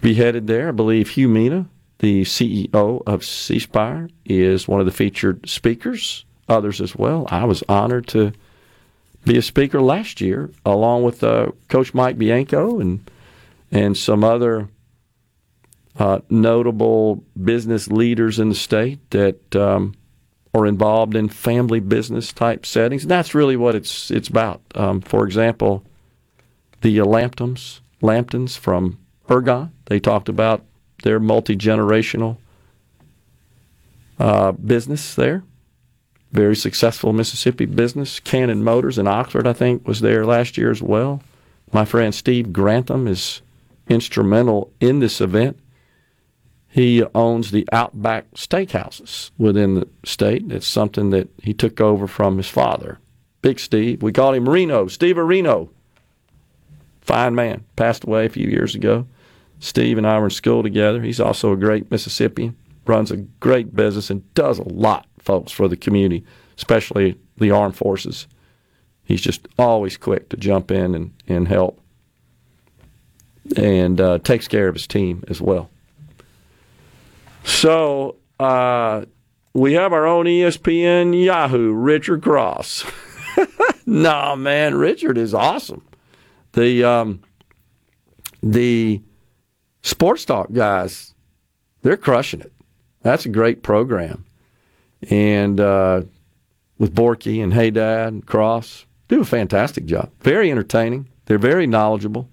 be headed there. I believe Hu Meena, the CEO of C Spire, is one of the featured speakers. Others as well. I was honored to be a speaker last year, along with uh, Coach Mike Bianco and and some other uh, notable business leaders in the state that um, are involved in family business type settings. And that's really what it's it's about. Um, for example, the Lamptons, Lamptons from Ergon. They talked about their multi generational uh, business there. Very successful Mississippi business. Cannon Motors in Oxford, I think, was there last year as well. My friend Steve Grantham is instrumental in this event. He owns the Outback Steakhouses within the state. It's something that he took over from his father, Big Steve. We call him Reno, Steve Reno. Fine man, passed away a few years ago. Steve and I were in school together. He's also a great Mississippian, runs a great business, and does a lot, folks, for the community, especially the armed forces. He's just always quick to jump in and, and help and uh, takes care of his team as well. So uh, we have our own ESPN Yahoo, Richard Cross. nah, man, Richard is awesome. The um, the Sports Talk guys, they're crushing it. That's a great program. And uh, with Borky and Hey Dad and Cross, do a fantastic job. Very entertaining. They're very knowledgeable.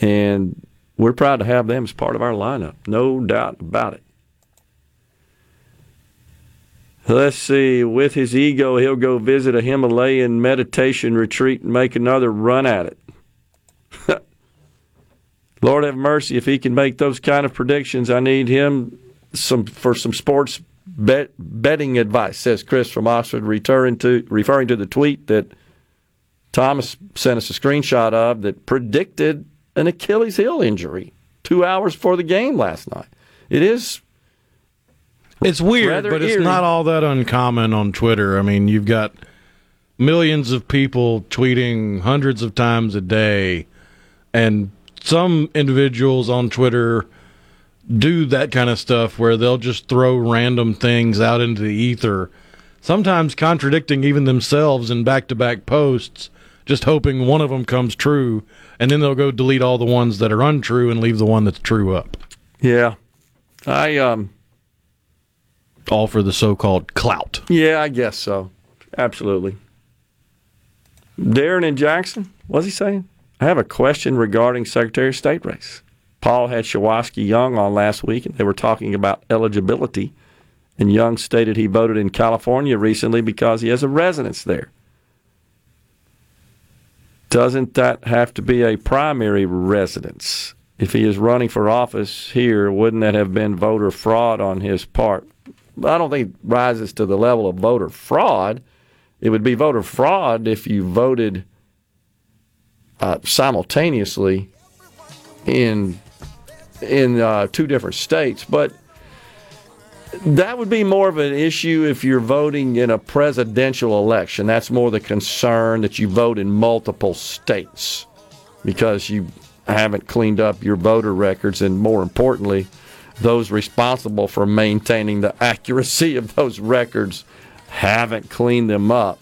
And we're proud to have them as part of our lineup. No doubt about it. Let's see. With his ego, he'll go visit a Himalayan meditation retreat and make another run at it. Lord have mercy. If he can make those kind of predictions, I need him some for some sports bet, betting advice. Says Chris from Oxford, referring to referring to the tweet that Thomas sent us a screenshot of that predicted an Achilles heel injury two hours before the game last night. It is It's weird, but it's eerie. not all that uncommon on Twitter. I mean, you've got millions of people tweeting hundreds of times a day, and some individuals on Twitter do that kind of stuff where they'll just throw random things out into the ether, sometimes contradicting even themselves in back to back posts, just hoping one of them comes true, and then they'll go delete all the ones that are untrue and leave the one that's true up. yeah. I um All for the so called clout. yeah, I guess so. Absolutely. Darren and Jackson, what's he saying? I have a question regarding Secretary of State race. Paul had Shuwaski Young on last week, and they were talking about eligibility. And Young stated he voted in California recently because he has a residence there. Doesn't that have to be a primary residence? If he is running for office here, wouldn't that have been voter fraud on his part? I don't think it rises to the level of voter fraud. It would be voter fraud if you voted uh, simultaneously in in uh, two different states, but that would be more of an issue if you're voting in a presidential election. That's more the concern that you vote in multiple states because you haven't cleaned up your voter records, and more importantly, those responsible for maintaining the accuracy of those records haven't cleaned them up.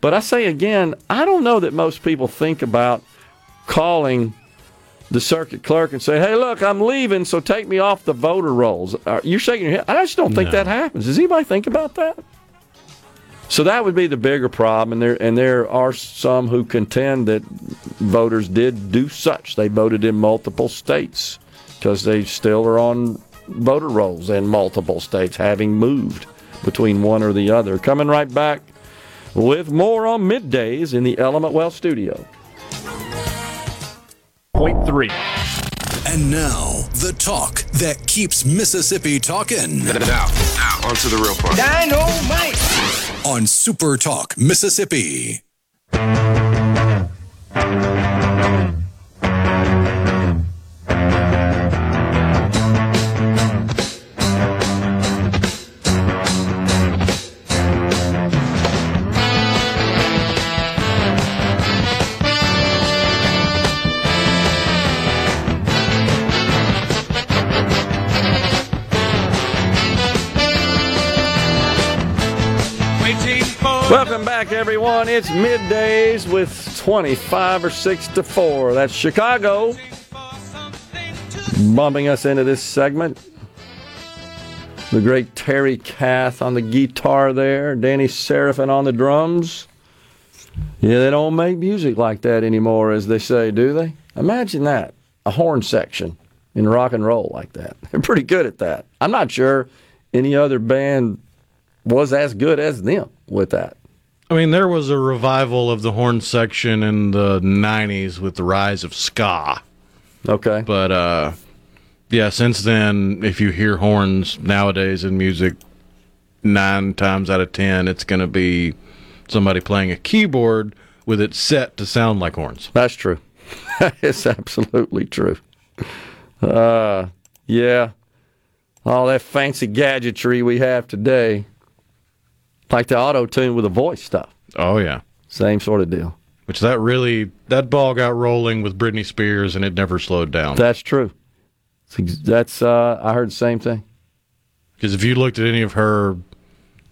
But I say again, I don't know that most people think about calling the circuit clerk and say, "Hey, look, I'm leaving, so take me off the voter rolls." You're shaking your head. I just don't think that happens. Does anybody think about that? So that would be the bigger problem, and there and there are some who contend that voters did do such. They voted in multiple states because they still are on voter rolls in multiple states, having moved between one or the other. Coming right back with more on middays in the Element Wealth studio. Point three. And now, the talk that keeps Mississippi talking Now, now, on to the real part. Dynamite! on Super Talk Mississippi. Welcome back, everyone. It's middays with 25 or 6 to 4. That's Chicago. Bumping us into this segment. The great Terry Kath on the guitar there, Danny Seraphine on the drums. Yeah, they don't make music like that anymore, as they say, do they? Imagine that a horn section in rock and roll like that. They're pretty good at that. I'm not sure any other band was as good as them with that. I mean, there was a revival of the horn section in the 90s with the rise of ska. Okay. But, uh, yeah, since then, if you hear horns nowadays in music, nine times out of ten, it's going to be somebody playing a keyboard with it set to sound like horns. That's true. it's absolutely true. Uh, yeah. All that fancy gadgetry we have today, like the auto tune with the voice stuff. Oh, yeah. Same sort of deal. Which that really, that ball got rolling with Britney Spears and it never slowed down. That's true. That's uh, I heard the same thing. Because if you looked at any of her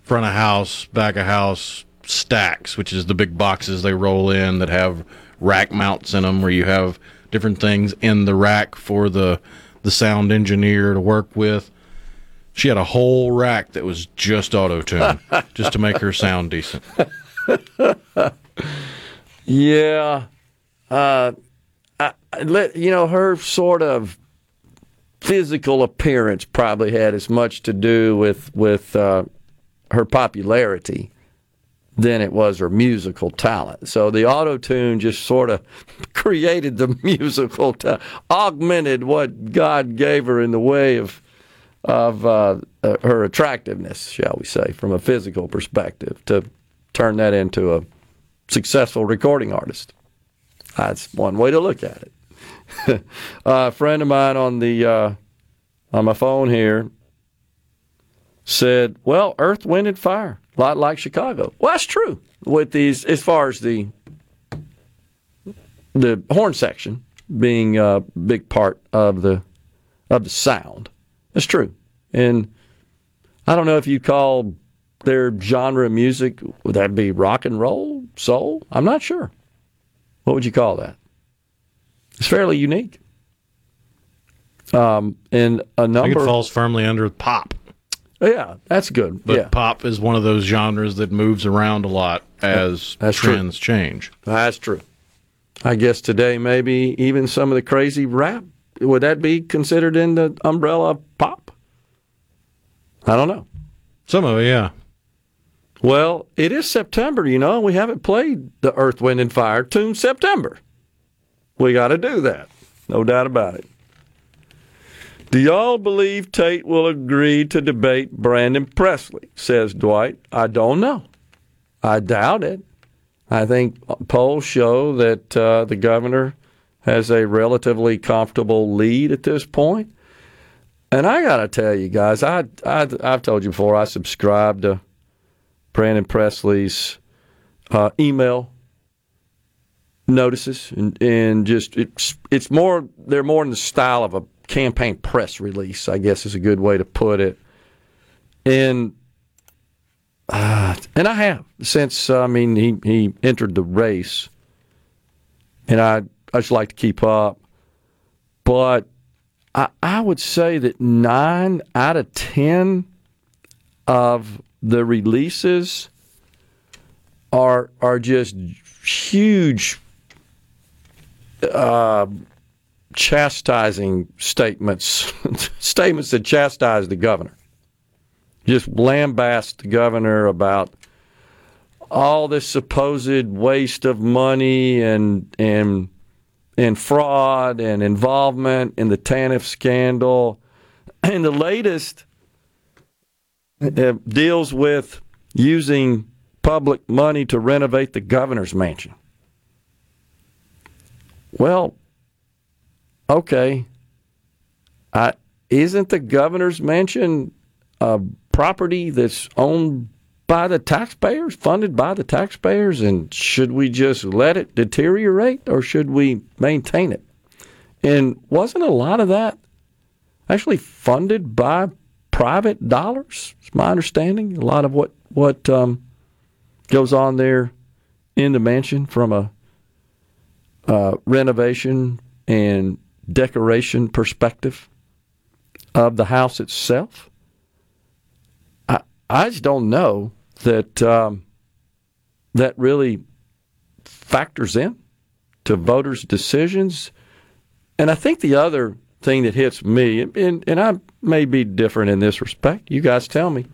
front of house, back of house stacks, which is the big boxes they roll in that have rack mounts in them, where you have different things in the rack for the the sound engineer to work with. She had a whole rack that was just auto tune, just to make her sound decent. Yeah. Uh, I, I let you know her sort of physical appearance probably had as much to do with with uh, her popularity than it was her musical talent. So the auto tune just sort of created the musical, ta- augmented what God gave her in the way of of uh, uh, her attractiveness, shall we say, from a physical perspective, to turn that into a successful recording artist. That's one way to look at it. a friend of mine on the uh, on my phone here said, "Well, Earth, Wind, and Fire, a lot like Chicago." Well, that's true with these as far as the the horn section being a big part of the of the sound. That's true, and I don't know if you call their genre of music would that be rock and roll, soul? I'm not sure. What would you call that? It's fairly unique. Um, and a number. I think it falls firmly under pop. Yeah, that's good. But yeah. pop is one of those genres that moves around a lot as That's true. trends change. That's true. I guess today maybe even some of the crazy rap would that be considered in the umbrella of pop? I don't know. Some of it, yeah. Well, it is September, you know. And we haven't played the Earth, Wind, and Fire tune September. We got to do that. No doubt about it. Do y'all believe Tate will agree to debate Brandon Presley? Says Dwight. I don't know. I doubt it. I think polls show that uh, the governor has a relatively comfortable lead at this point. And I got to tell you guys, I, I, I've told you before, I subscribe to Brandon Presley's uh, email notices, and, and just it's it's more they're more in the style of a campaign press release, I guess is a good way to put it. And uh, and I have since I mean he he entered the race, and I I just like to keep up, but I I would say that nine out of ten of the releases are are just huge uh, chastising statements, statements that chastise the governor. Just lambast the governor about all this supposed waste of money and and and fraud and involvement in the TANF scandal. And the latest uh, deals with using public money to renovate the governor's mansion. Well, okay. I, isn't the governor's mansion a property that's owned by the taxpayers, funded by the taxpayers? And should we just let it deteriorate or should we maintain it? And wasn't a lot of that actually funded by private dollars? It's my understanding. A lot of what, what um, goes on there in the mansion from a uh, renovation and decoration perspective of the house itself. I just don't know that um, that really factors in to voters' decisions. And I think the other thing that hits me, and, and I may be different in this respect, you guys tell me,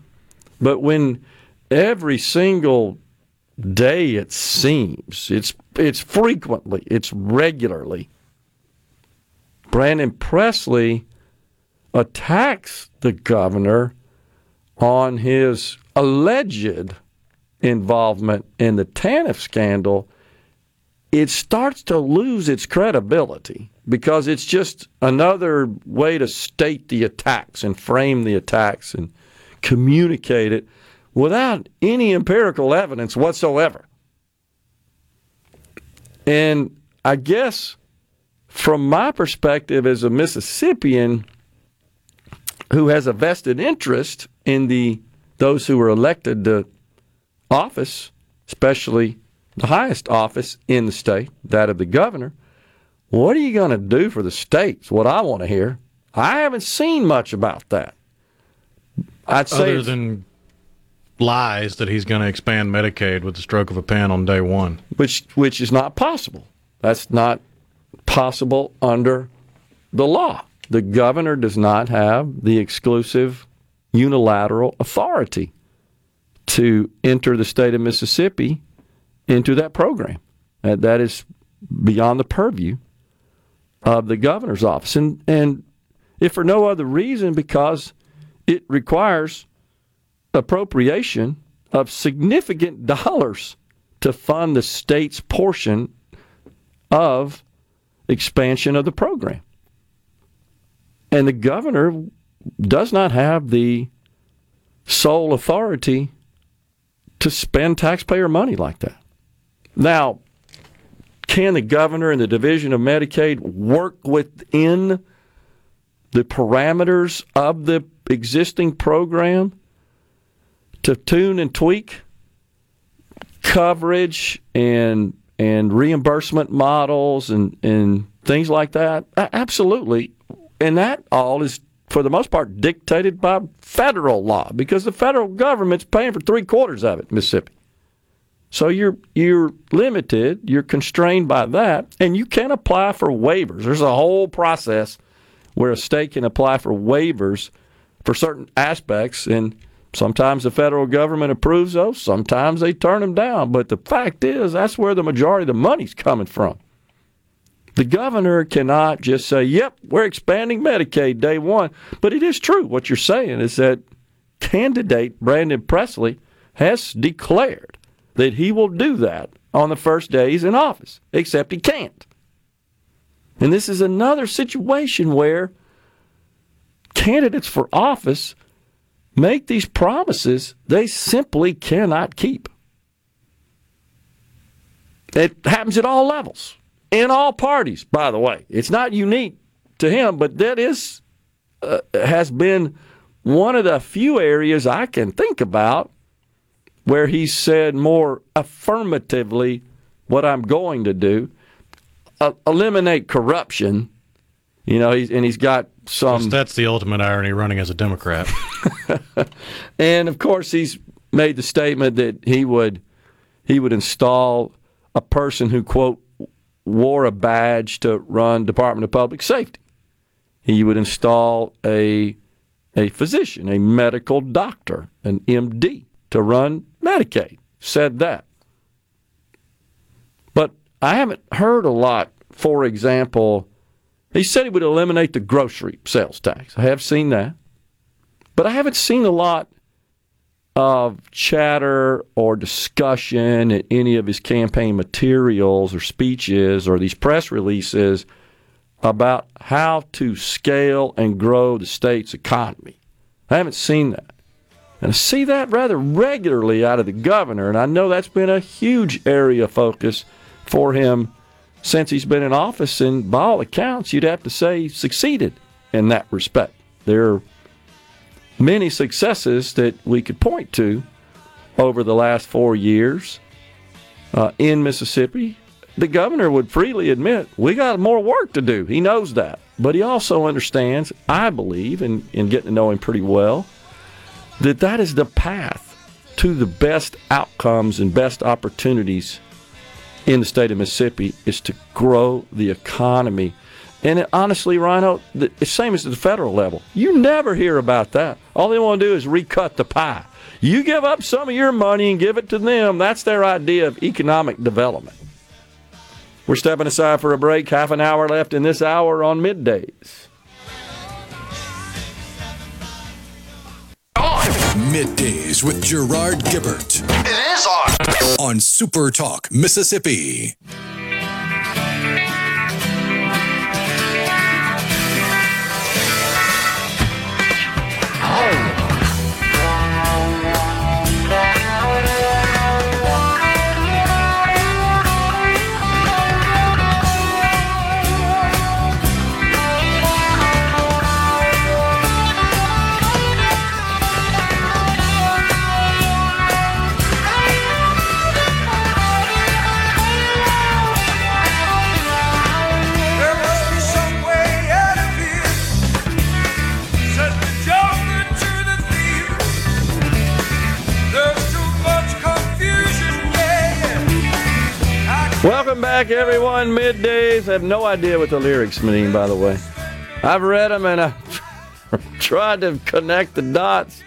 but when every single day it seems it's it's frequently it's regularly Brandon Presley attacks the governor on his alleged involvement in the TANF scandal it starts to lose its credibility because it's just another way to state the attacks and frame the attacks and communicate it without any empirical evidence whatsoever. And I guess from my perspective as a Mississippian who has a vested interest in the those who were elected to office, especially the highest office in the state, that of the governor, what are you going to do for the states? What I want to hear. I haven't seen much about that. I'd say Other than lies that he's going to expand Medicaid with the stroke of a pen on day one. which which is not possible. That's not possible under the law. The governor does not have the exclusive unilateral authority to enter the state of Mississippi into that program. Uh, that is beyond the purview of the governor's office. And, and if for no other reason, because it requires appropriation of significant dollars to fund the state's portion of expansion of the program. And the governor does not have the sole authority to spend taxpayer money like that. Now, can the governor and the Division of Medicaid work within the parameters of the existing program to tune and tweak coverage and and reimbursement models and, and things like that? Absolutely. And that all is, for the most part, dictated by federal law because the federal government's paying for three quarters of it, Mississippi. So you're you're limited, you're constrained by that, and you can apply for waivers. There's a whole process where a state can apply for waivers for certain aspects, and sometimes the federal government approves those, sometimes they turn them down. But the fact is, that's where the majority of the money's coming from. The governor cannot just say, "Yep, we're expanding Medicaid day one." But it is true what you're saying is that candidate Brandon Presley has declared that he will do that on the first day he's in office, except he can't. And this is another situation where candidates for office make these promises they simply cannot keep. It happens at all levels, in all parties, by the way. It's not unique to him, but that is uh, has been one of the few areas I can think about where he said more affirmatively what I'm going to do, uh, eliminate corruption. You know, he's, and he's got some. That's the ultimate irony running as a Democrat. and of course, he's made the statement that he would he would install a person who quote wore a badge to run Department of Public Safety. He would install a a physician, a medical doctor, an MD to run Medicaid. Said that. But I haven't heard a lot, for example, he said he would eliminate the grocery sales tax. I have seen that. But I haven't seen a lot of chatter or discussion in any of his campaign materials or speeches or these press releases about how to scale and grow the state's economy. I haven't seen that. And I see that rather regularly out of the governor, and I know that's been a huge area of focus for him since he's been in office. And by all accounts, you'd have to say succeeded in that respect. There many successes that we could point to over the last four years uh, in Mississippi. The governor would freely admit we got more work to do. He knows that. But he also understands, I believe, in, in getting to know him pretty well, that that is the path to the best outcomes and best opportunities in the state of Mississippi is to grow the economy. And it, honestly, Rhino, the, it's same as at the federal level. You never hear about that. All they want to do is recut the pie. You give up some of your money and give it to them. That's their idea of economic development. We're stepping aside for a break. Half an hour left in this hour on middays. Middays with Gerard Gibert. It is on. On Super Talk, Mississippi. Welcome back, everyone. Middays. I have no idea what the lyrics mean, by the way. I've read them and I've tried to connect the dots.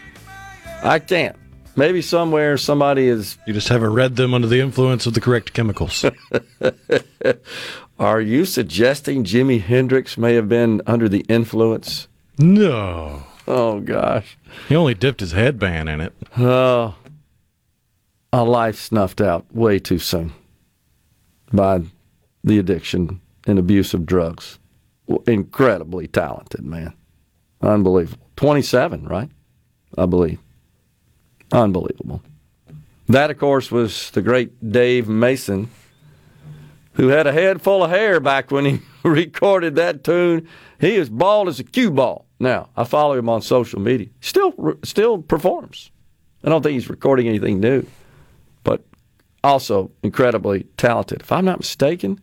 I can't. maybe somewhere somebody is. You just haven't read them under the influence of the correct chemicals. Are you suggesting Jimi Hendrix may have been under the influence? no. Oh gosh. He only dipped his headband in it. Oh, a life snuffed out way too soon by the addiction and abuse of drugs. Incredibly talented man. Unbelievable. 27, right? I believe. Unbelievable. That, of course, was the great Dave Mason, who had a head full of hair back when he recorded that tune. He is bald as a cue ball. Now, I follow him on social media. Still, still performs. I don't think he's recording anything new, also incredibly talented. If I'm not mistaken,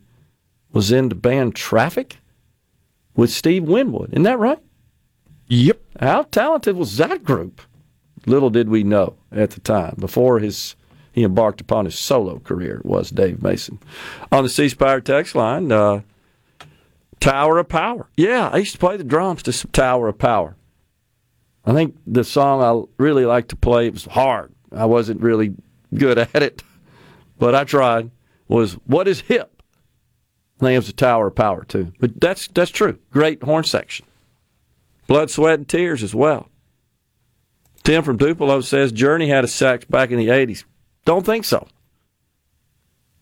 was in the band Traffic with Steve Winwood. Isn't that right? Yep. How talented was that group? Little did we know at the time before his he embarked upon his solo career was Dave Mason. On the C Spire text line, uh, Tower of Power. Yeah, I used to play the drums to Tower of Power. I think the song I really liked to play it was hard. I wasn't really good at it, but I tried. Was what is hip? Was the Tower of Power too. But that's that's true. Great horn section. Blood, sweat, and tears as well. Tim from Tupelo says Journey had a sax back in the 80s. Don't think so.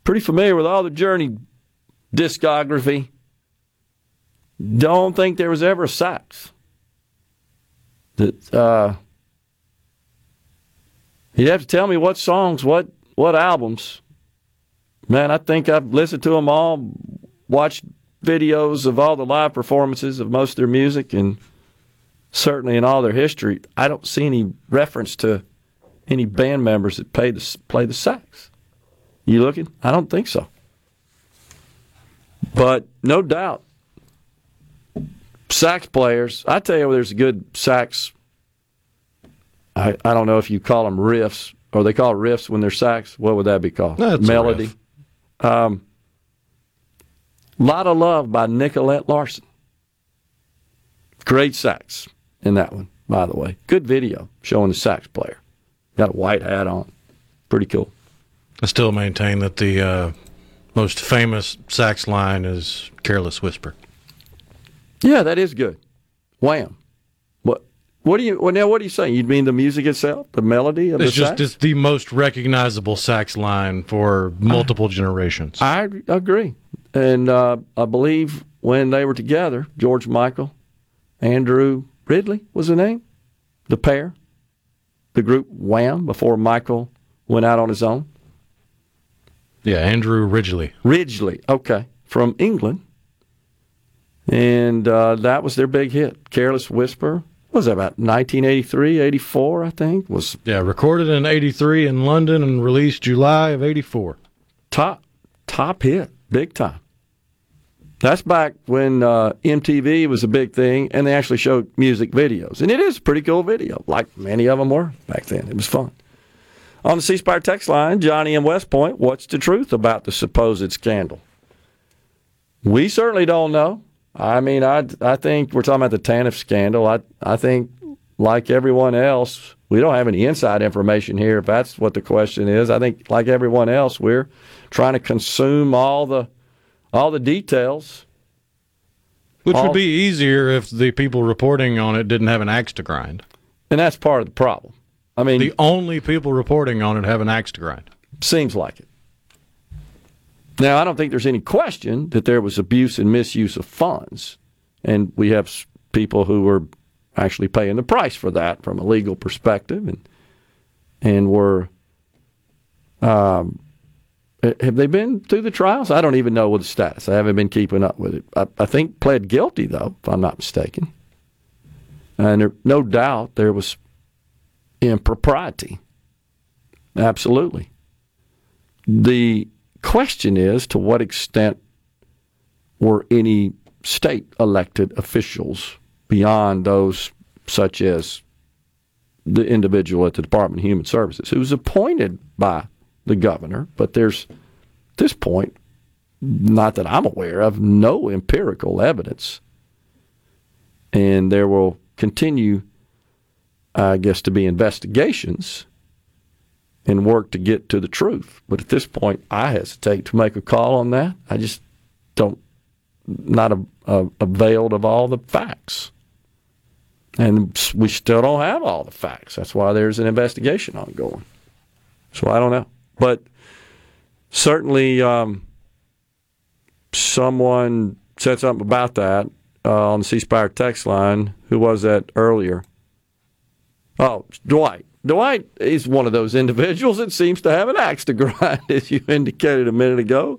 Pretty familiar with all the Journey discography. Don't think there was ever a sax. That uh, you'd have to tell me what songs, what what albums. Man, I think I've listened to them all, watched videos of all the live performances of most of their music, and certainly in all their history, I don't see any reference to any band members that play the, play the sax. You looking? I don't think so. But no doubt, sax players, I tell you, there's a good sax. I, I don't know if you call them riffs or they call riffs when they're sax. What would that be called? Melody. Um, Lot of Love by Nicolette Larson. Great sax in that one, by the way. Good video showing the sax player. Got a white hat on. Pretty cool. I still maintain that the uh, most famous sax line is "Careless Whisper." Yeah, that is good. Wham. What? Do you? Well, now, what are you saying? You mean the music itself, the melody of It's the just sax? it's the most recognizable sax line for multiple generations. I agree, and uh, I believe when they were together, George Michael, Andrew Ridley was the name, the pair, the group Wham. Before Michael went out on his own. yeah, Andrew Ridgeley. Ridgeley, okay, from England. And uh, that was their big hit. Careless Whisper. Was that about 1983, 84, I think? Was Yeah, recorded in '83 in London and released July of '84. top top hit, big time. That's back when uh, MTV was a big thing, and they actually showed music videos, and it is a pretty cool video, like many of them were back then. It was fun. On the C Spire text line, Johnny in West Point, what's the truth about the supposed scandal? We certainly don't know. I mean, I I think we're talking about the TANF scandal. I I think, like everyone else, we don't have any inside information here. If that's what the question is, I think, like everyone else, we're trying to consume all the all the details. Which All- would be easier if the people reporting on it didn't have an axe to grind. And that's part of the problem. I mean, The only people reporting on it have an axe to grind. seems like it. Now, I don't think there's any question that there was abuse and misuse of funds, and we have people who were actually paying the price for that from a legal perspective, and and were. Um, have they been through the trials? I don't even know what the status. I haven't been keeping up with it. I, I think pled guilty though, if I'm not mistaken. And there, no doubt there was impropriety. Absolutely. The question is to what extent were any state elected officials beyond those such as the individual at the Department of Human Services who was appointed by the governor, but there's at this point, not that I'm aware of, no empirical evidence. And there will continue, I guess, to be investigations and work to get to the truth. But at this point, I hesitate to make a call on that. I just don't, not a, a, availed of all the facts. And we still don't have all the facts. That's why there's an investigation ongoing. So I don't know. But certainly, um, someone said something about that uh, on the C Spire text line. Who was that earlier? Oh, Dwight. Dwight is one of those individuals that seems to have an axe to grind, as you indicated a minute ago.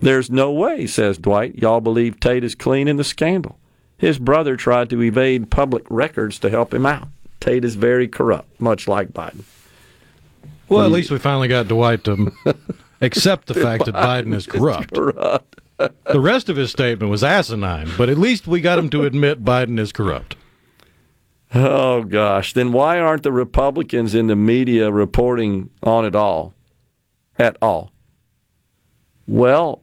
There's no way, says Dwight, y'all believe Tate is clean in the scandal. His brother tried to evade public records to help him out. Tate is very corrupt, much like Biden. Well, at least we finally got Dwight to accept the fact that Biden is corrupt. corrupt. the rest of his statement was asinine, but at least we got him to admit Biden is corrupt. Oh, gosh. Then why aren't the Republicans in the media reporting on it all? At all? Well,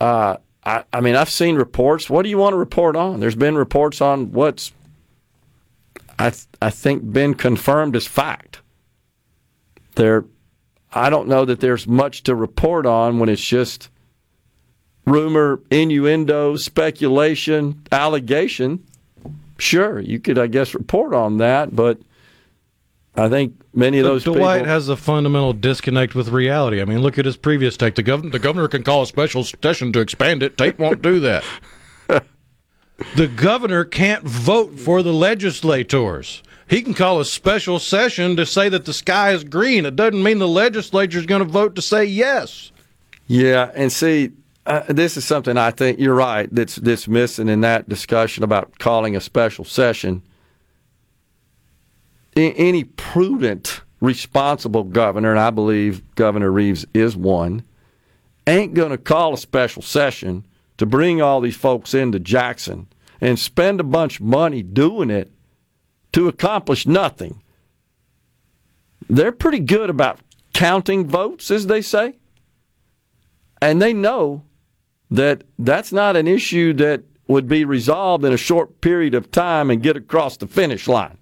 uh, I, I mean, I've seen reports. What do you want to report on? There's been reports on what's, I, th- I think, been confirmed as fact. There, I don't know that there's much to report on when it's just rumor, innuendo, speculation, allegation. Sure, you could, I guess, report on that, but I think many of those Dwight people, has a fundamental disconnect with reality. I mean, look at his previous take. The governor, the governor can call a special session to expand it. Tate won't do that. the governor can't vote for the legislators. He can call a special session to say that the sky is green. It doesn't mean the legislature is going to vote to say yes. Yeah, and see, uh, this is something I think you're right that's that's missing in that discussion about calling a special session any prudent, responsible governor, and I believe Governor Reeves is one, ain't going to call a special session to bring all these folks into Jackson and spend a bunch of money doing it to accomplish nothing. They're pretty good about counting votes, as they say. And they know that that's not an issue that would be resolved in a short period of time and get across the finish line.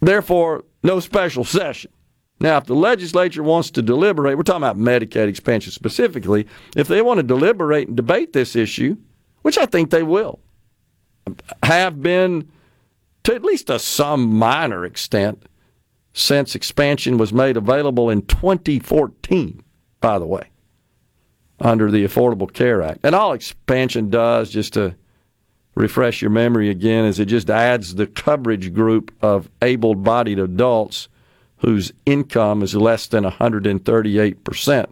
Therefore, no special session. Now, if the legislature wants to deliberate, we're talking about Medicaid expansion specifically, if they want to deliberate and debate this issue, which I think they will, have been to at least a some minor extent since expansion was made available in 2014, by the way, under the Affordable Care Act. And all expansion does, just to refresh your memory again is it just adds the coverage group of able bodied adults whose income is less than 138%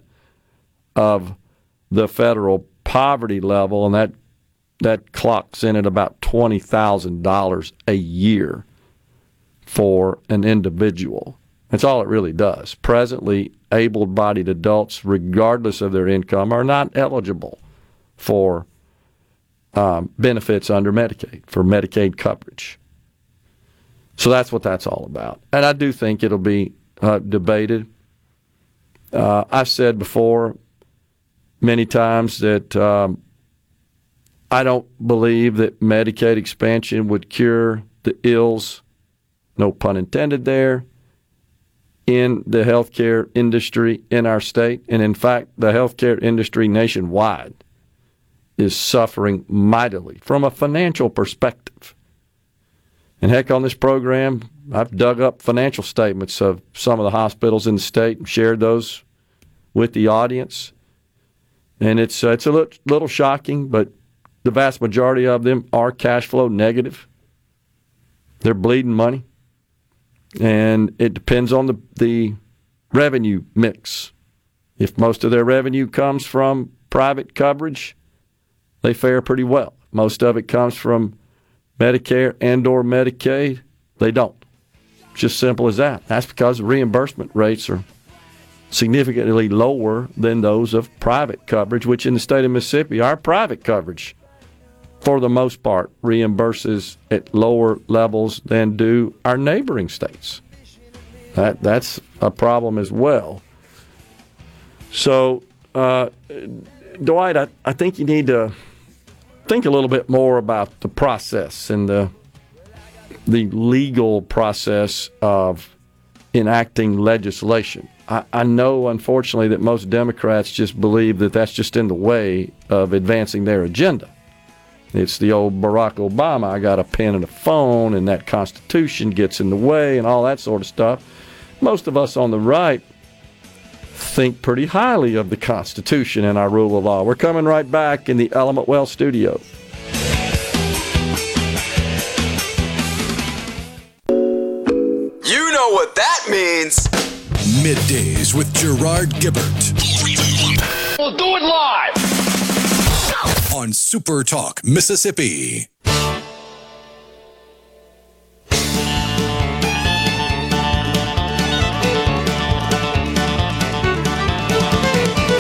of the federal poverty level, and that that clocks in at about $20,000 a year for an individual. That's all it really does. Presently, able bodied adults, regardless of their income, are not eligible for um, benefits under Medicaid for Medicaid coverage. So that's what that's all about. And I do think it'll be uh, debated. Uh, I've said before many times that um, I don't believe that Medicaid expansion would cure the ills, no pun intended there, in the healthcare industry in our state. And in fact, the healthcare industry nationwide is suffering mightily from a financial perspective. And heck, on this program, I've dug up financial statements of some of the hospitals in the state and shared those with the audience. And it's uh, it's a little, little shocking, but the vast majority of them are cash flow negative. They're bleeding money, and it depends on the the revenue mix. If most of their revenue comes from private coverage, they fare pretty well. Most of it comes from Medicare and or Medicaid. They don't. Just simple as that. That's because reimbursement rates are significantly lower than those of private coverage, which in the state of Mississippi, our private coverage, for the most part, reimburses at lower levels than do our neighboring states. That that's a problem as well. So, uh, Dwight, I, I think you need to think a little bit more about the process and the the legal process of enacting legislation. I, I know, unfortunately, that most Democrats just believe that that's just in the way of advancing their agenda. It's the old Barack Obama, I got a pen and a phone, and that Constitution gets in the way, and all that sort of stuff. Most of us on the right think pretty highly of the Constitution and our rule of law. We're coming right back in the Element Wealth studio. You know what that means. Middays with Gerard Gibert. We'll do it live. On Super Talk, Mississippi.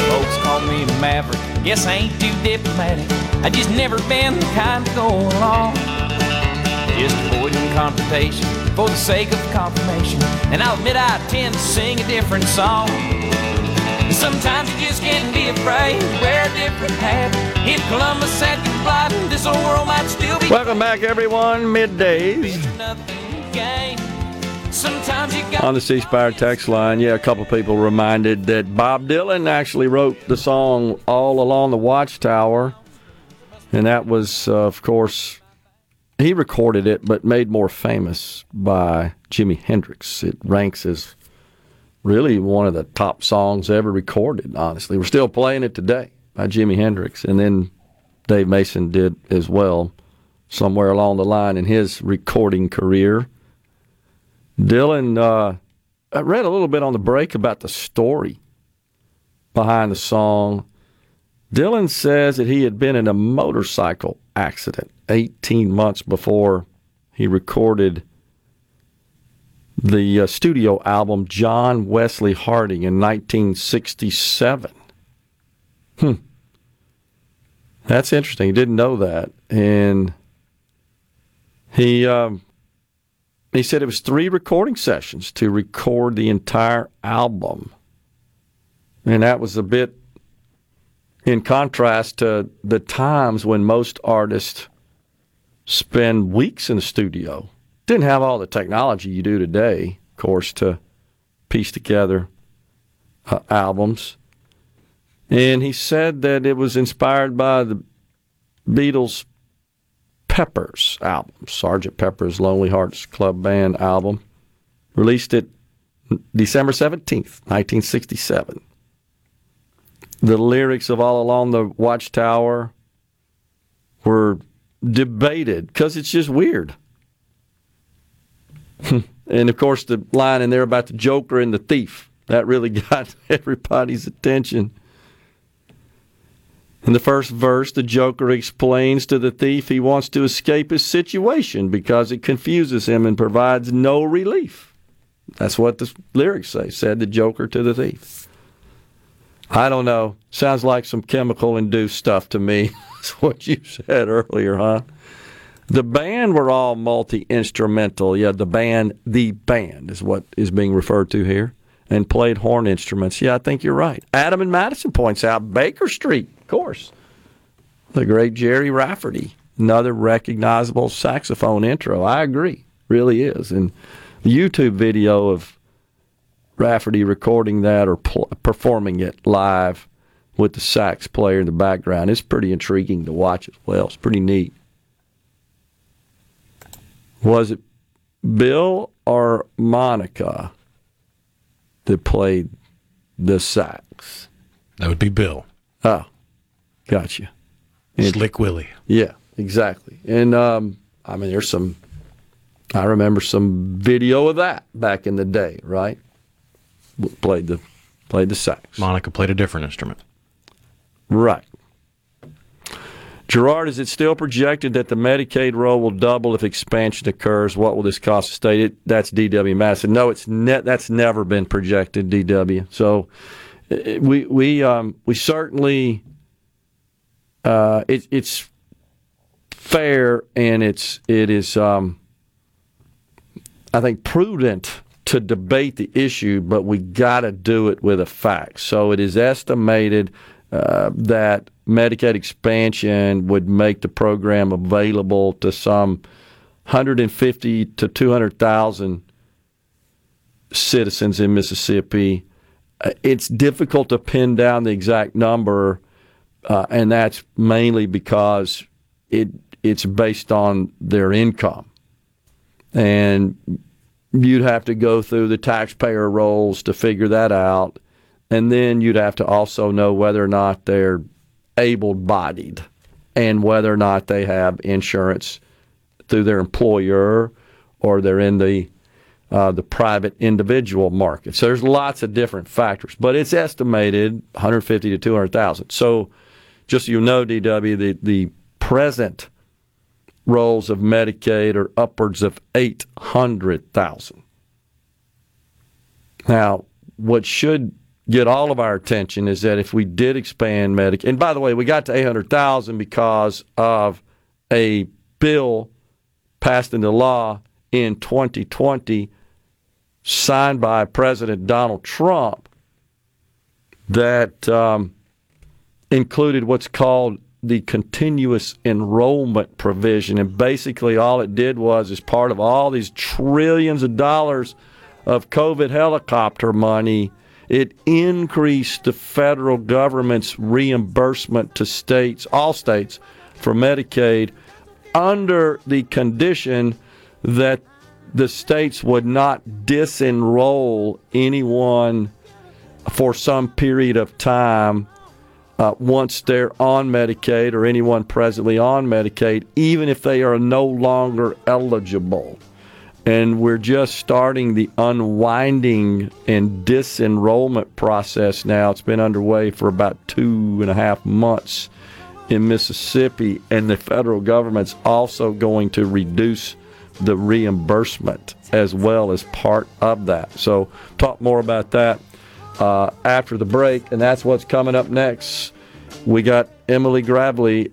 Folks call me maverick. Guess I ain't too diplomatic. I just never been the kind to go along. Just avoiding confrontation for the sake of confirmation. And I'll admit I tend to sing a different song. Sometimes you just can't be afraid. Wear a different hat. If Columbus been flying, this old world might still be Welcome back, everyone. Middays nothing gained. Sometimes you got on the C Spire text line. Yeah, a couple people reminded that Bob Dylan actually wrote the song All Along the Watchtower. And that was, uh, of course, he recorded it, but made more famous by Jimi Hendrix. It ranks as really one of the top songs ever recorded, honestly. We're still playing it today by Jimi Hendrix. And then Dave Mason did as well somewhere along the line in his recording career. Dylan, uh, I read a little bit on the break about the story behind the song. Dylan says that he had been in a motorcycle accident 18 months before he recorded the uh, studio album John Wesley Harding in 1967. Hmm. That's interesting. He didn't know that. And he um, he said it was three recording sessions to record the entire album. And that was a bit in contrast to the times when most artists spend weeks in the studio. Didn't have all the technology you do today, of course, to piece together uh, albums. And he said that it was inspired by the Beatles' Peppers album, Sergeant Pepper's Lonely Hearts Club Band album, released it December 17th, 1967. The lyrics of All Along the Watchtower were debated because it's just weird. and of course, the line in there about the Joker and the thief that really got everybody's attention. In the first verse, the Joker explains to the thief he wants to escape his situation because it confuses him and provides no relief. That's what the lyrics say, said the Joker to the thief. I don't know. Sounds like some chemical induced stuff to me. That's what you said earlier, huh? The band were all multi instrumental. Yeah, the band, the band is what is being referred to here, and played horn instruments. Yeah, I think you're right. Adam and Madison points out Baker Street, of course. The great Gerry Rafferty, another recognizable saxophone intro. I agree, really is. And the YouTube video of Rafferty recording that or pl- performing it live with the sax player in the background is pretty intriguing to watch as well. It's pretty neat. Was it Bill or Monica that played the sax? That would be Bill. Oh, gotcha. Slick Willie. Yeah, exactly. And um, I mean, there's some. I remember some video of that back in the day, right? Played the played the sax. Monica played a different instrument. Right. Gerard, is it still projected that the Medicaid roll will double if expansion occurs? What will this cost the state? It, that's DW Madison. No, it's ne- that's never been projected, DW. So uh, we we um, we certainly uh, it, it's fair and it's it is um, I think prudent to debate the issue, but we got to do it with a fact. So it is estimated uh, that Medicaid expansion would make the program available to some 150 to 200,000 citizens in Mississippi. Uh, it's difficult to pin down the exact number, uh, and that's mainly because it it's based on their income, and you'd have to go through the taxpayer rolls to figure that out, and then you'd have to also know whether or not they're able-bodied, and whether or not they have insurance through their employer or they're in the uh, the private individual market. So there's lots of different factors, but it's estimated 150 to 200,000. So just so you know, DW, the, the present rolls of Medicaid are upwards of 800,000. Now, what should get all of our attention is that if we did expand Medicaid, and by the way, we got to 800,000 because of a bill passed into law in 2020, signed by President Donald Trump, that um, included what's called the continuous enrollment provision. And basically, all it did was, as part of all these trillions of dollars of COVID helicopter money, it increased the federal government's reimbursement to states, all states, for Medicaid under the condition that the states would not disenroll anyone for some period of time uh, once they're on Medicaid or anyone presently on Medicaid, even if they are no longer eligible. And we're just starting the unwinding and disenrollment process now. It's been underway for about two and a half months in Mississippi, and the federal government's also going to reduce the reimbursement as well as part of that. So, talk more about that uh, after the break, and that's what's coming up next. We got Emily Gravely.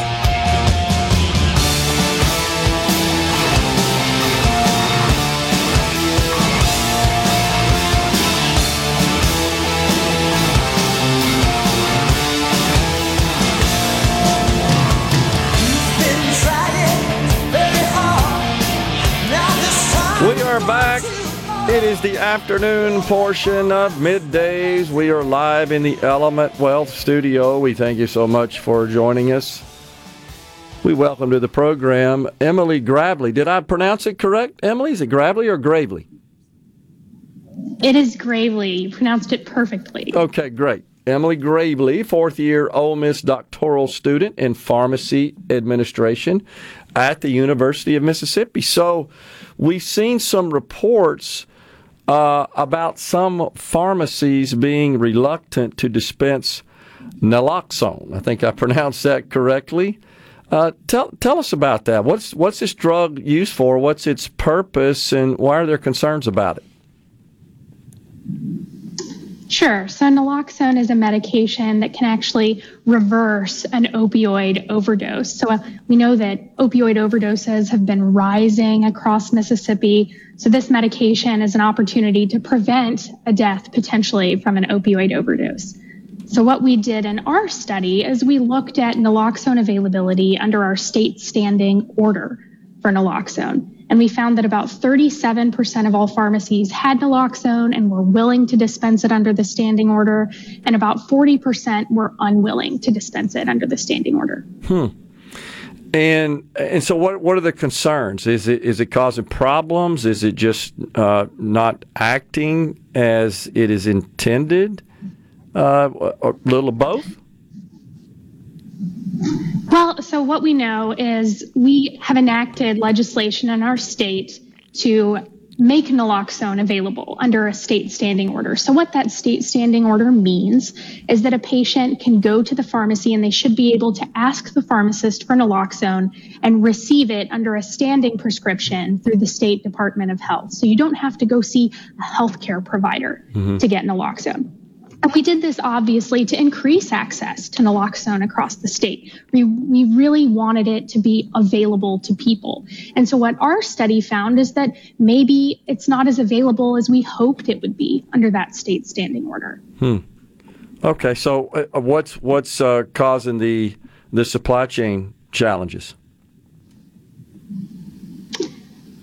Back. It is the afternoon portion of middays. We are live in the Element Wealth studio. We thank you so much for joining us. We welcome to the program Emily Gravely. Did I pronounce it correct, Emily? Is it Gravely or Gravely? It is Gravely. You pronounced it perfectly. Okay, great. Emily Gravely, fourth year Ole Miss doctoral student in pharmacy administration at the University of Mississippi. So, we've seen some reports uh, about some pharmacies being reluctant to dispense naloxone. I think I pronounced that correctly. Uh, tell tell us about that. What's what's this drug used for? What's its purpose, and why are there concerns about it? Sure. So naloxone is a medication that can actually reverse an opioid overdose. So uh, we know that opioid overdoses have been rising across Mississippi. So this medication is an opportunity to prevent a death potentially from an opioid overdose. So what we did in our study is we looked at naloxone availability under our state standing order for naloxone. And we found that about 37% of all pharmacies had naloxone and were willing to dispense it under the standing order, and about 40% were unwilling to dispense it under the standing order. Hmm. And and so what what are the concerns? Is it is it causing problems? Is it just uh, not acting as it is intended? Uh, a little of both. Well, so what we know is we have enacted legislation in our state to make naloxone available under a state standing order. So what that state standing order means is that a patient can go to the pharmacy and they should be able to ask the pharmacist for naloxone and receive it under a standing prescription through the state Department of Health. So you don't have to go see a healthcare provider mm-hmm. to get naloxone. And we did this obviously to increase access to naloxone across the state. We, we really wanted it to be available to people. And so what our study found is that maybe it's not as available as we hoped it would be under that state standing order. Hmm. Okay, so uh, what's what's uh, causing the the supply chain challenges?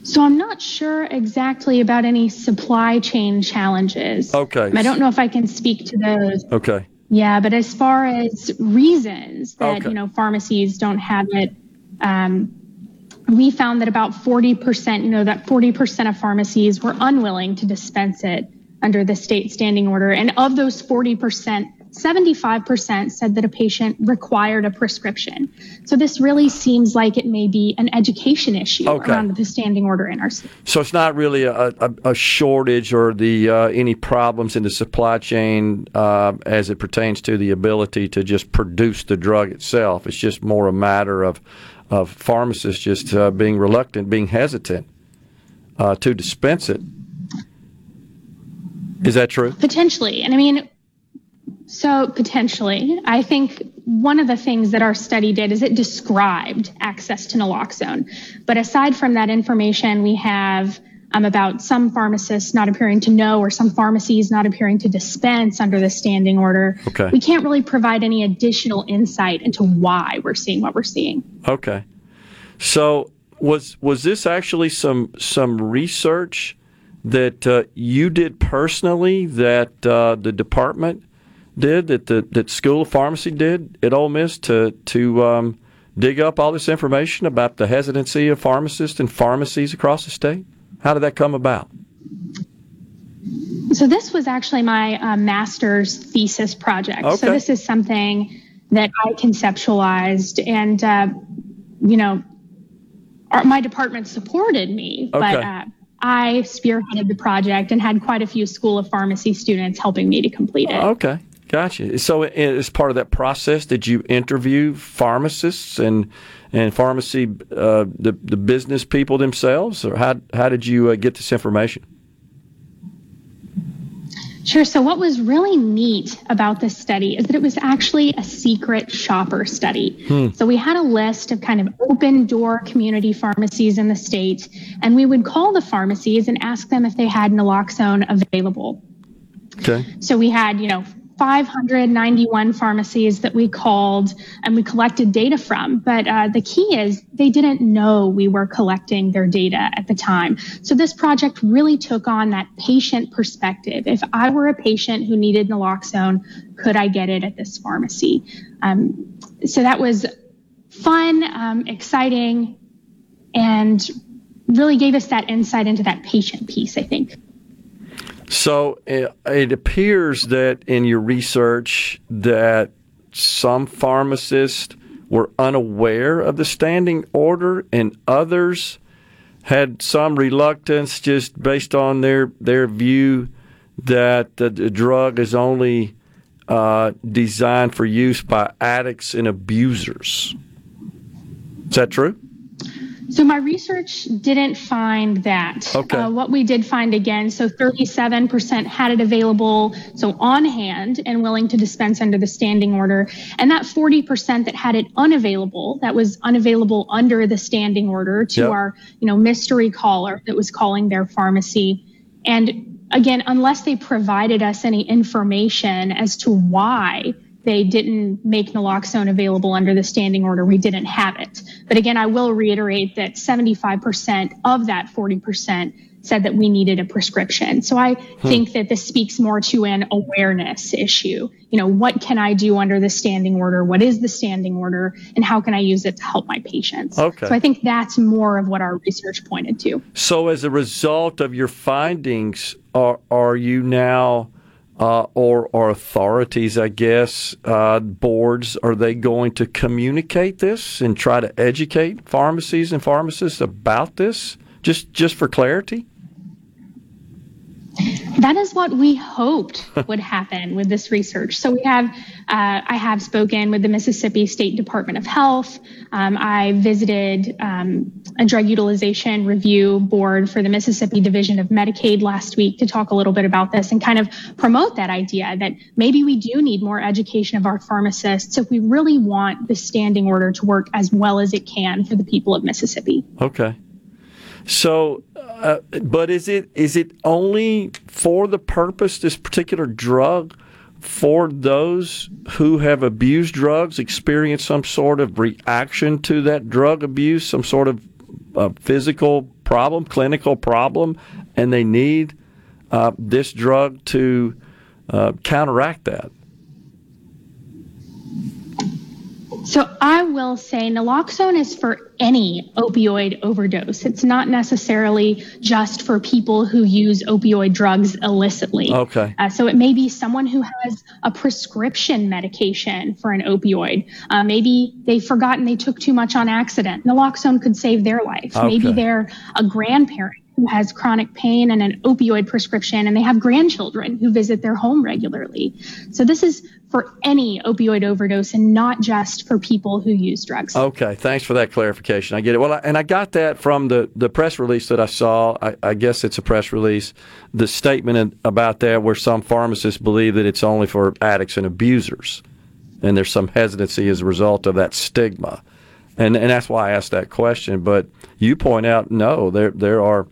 So I'm not sure exactly about any supply chain challenges. Okay. I don't know if I can speak to those. Okay. Yeah, but as far as reasons that Okay. you know pharmacies don't have it, um, we found that about 40%, you know, that 40% of pharmacies were unwilling to dispense it under the state standing order, and of those 40%, 75% said that a patient required a prescription. So this really seems like it may be an education issue Okay. around the standing order in our state. So it's not really a, a, a shortage or the uh, any problems in the supply chain uh, as it pertains to the ability to just produce the drug itself. It's just more a matter of of pharmacists just uh, being reluctant, being hesitant uh, to dispense it. Is that true? Potentially. And I mean, so potentially, I think one of the things that our study did is it described access to naloxone. But aside from that information, we have um, about some pharmacists not appearing to know or some pharmacies not appearing to dispense under the standing order. Okay. We can't really provide any additional insight into why we're seeing what we're seeing. Okay. So was was this actually some some research that uh, you did personally that uh, the department did that the that School of Pharmacy did at Ole Miss to to um, dig up all this information about the hesitancy of pharmacists and pharmacies across the state? How did that come about? So this was actually my uh, master's thesis project. Okay. So this is something that I conceptualized, and uh, you know, our, my department supported me, but uh, I spearheaded the project and had quite a few School of Pharmacy students helping me to complete it. Okay, gotcha. So, as part of that process, did you interview pharmacists and and pharmacy uh, the the business people themselves, or how how did you uh, get this information? Sure. So, what was really neat about this study is that it was actually a secret shopper study. Hmm. So, we had a list of kind of open door community pharmacies in the state, and we would call the pharmacies and ask them if they had naloxone available. Okay. So, we had, you know, 591 pharmacies that we called and we collected data from. But uh, the key is they didn't know we were collecting their data at the time. So this project really took on that patient perspective. If I were a patient who needed naloxone, could I get it at this pharmacy? Um, so that was fun, um, exciting, and really gave us that insight into that patient piece, I think. So it, appears that in your research that some pharmacists were unaware of the standing order, and others had some reluctance just based on their their view that the, the drug is only uh, designed for use by addicts and abusers. Is that true? So my research didn't find that. Okay. Uh, what we did find again, so 37% had it available, so on hand and willing to dispense under the standing order, and that 40% that had it unavailable, that was unavailable under the standing order to Yep. our, you know, mystery caller that was calling their pharmacy. And again, unless they provided us any information as to why they didn't make naloxone available under the standing order. We didn't have it. But again, I will reiterate that 75% of that 40% said that we needed a prescription. So I hmm. think that this speaks more to an awareness issue. You know, what can I do under the standing order? What is the standing order? And how can I use it to help my patients? Okay. So I think that's more of what our research pointed to. So, as a result of your findings, are are you now, uh, or or authorities, I guess, uh, boards, are they going to communicate this and try to educate pharmacies and pharmacists about this? Just just for clarity. That is what we hoped would happen with this research. So we have, uh, I have spoken with the Mississippi State Department of Health. Um, I visited um, a drug utilization review board for the Mississippi Division of Medicaid last week to talk a little bit about this and kind of promote that idea that maybe we do need more education of our pharmacists if we really want the standing order to work as well as it can for the people of Mississippi. Okay. So, uh, but is it is it only for the purpose this particular drug for those who have abused drugs experience some sort of reaction to that drug abuse, some sort of uh, physical problem, clinical problem, and they need uh, this drug to uh, counteract that? So I will say naloxone is for any opioid overdose. It's not necessarily just for people who use opioid drugs illicitly. Okay. Uh, so it may be someone who has a prescription medication for an opioid. Uh, maybe they've forgotten they took too much on accident. Naloxone could save their life. Okay. Maybe they're a grandparent who has chronic pain and an opioid prescription, and they have grandchildren who visit their home regularly. So this is for any opioid overdose and not just for people who use drugs. Okay, thanks for that clarification. I get it. Well, I, and I got that from the, the press release that I saw. I, I guess it's a press release. The statement about that where some pharmacists believe that it's only for addicts and abusers, and there's some hesitancy as a result of that stigma, and and that's why I asked that question. But you point out no, there there are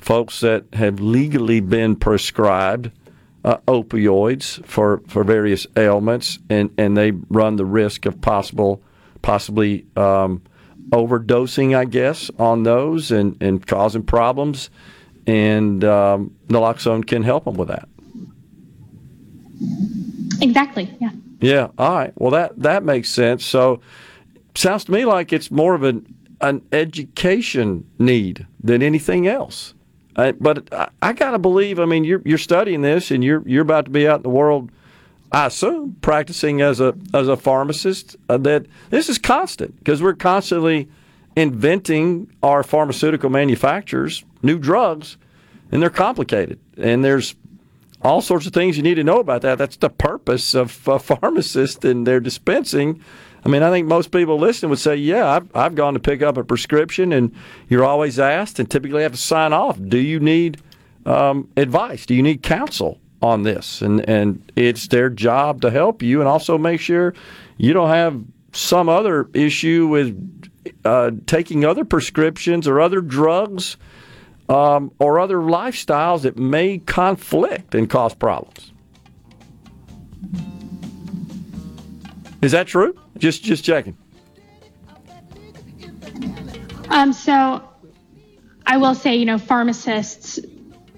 folks that have legally been prescribed uh, opioids for, for various ailments, and, and they run the risk of possible possibly um, overdosing, I guess, on those and, and causing problems. And um, naloxone can help them with that. Exactly. Yeah. Yeah. All right. Well, that that makes sense. So, sounds to me like it's more of an an education need than anything else. Uh, but I, I got to believe. I mean, you're you're studying this, and you're you're about to be out in the world. I assume practicing as a as a pharmacist. Uh, that this is constant because we're constantly inventing our pharmaceutical manufacturers new drugs, and they're complicated. And there's all sorts of things you need to know about that. That's the purpose of a pharmacist and their dispensing. I mean, I think most people listening would say, "Yeah, I've I've gone to pick up a prescription, and you're always asked, and typically have to sign off. Do you need um, advice? Do you need counsel on this?" And and it's their job to help you, and also make sure you don't have some other issue with uh, taking other prescriptions or other drugs um, or other lifestyles that may conflict and cause problems. Is that true? Just just checking. Um, so I will say, you know, pharmacists.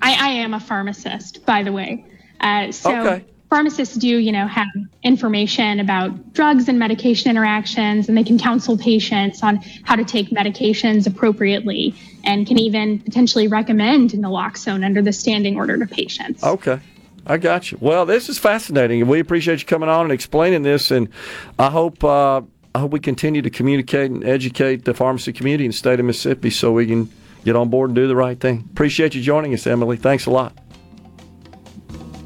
I, I am a pharmacist, by the way. Uh, so Okay. pharmacists do, you know, have information about drugs and medication interactions, and they can counsel patients on how to take medications appropriately, and can even potentially recommend naloxone under the standing order to patients. Okay. I got you. Well, this is fascinating, and we appreciate you coming on and explaining this. And I hope uh, I hope we continue to communicate and educate the pharmacy community in the state of Mississippi, so we can get on board and do the right thing. Appreciate you joining us, Emily. Thanks a lot.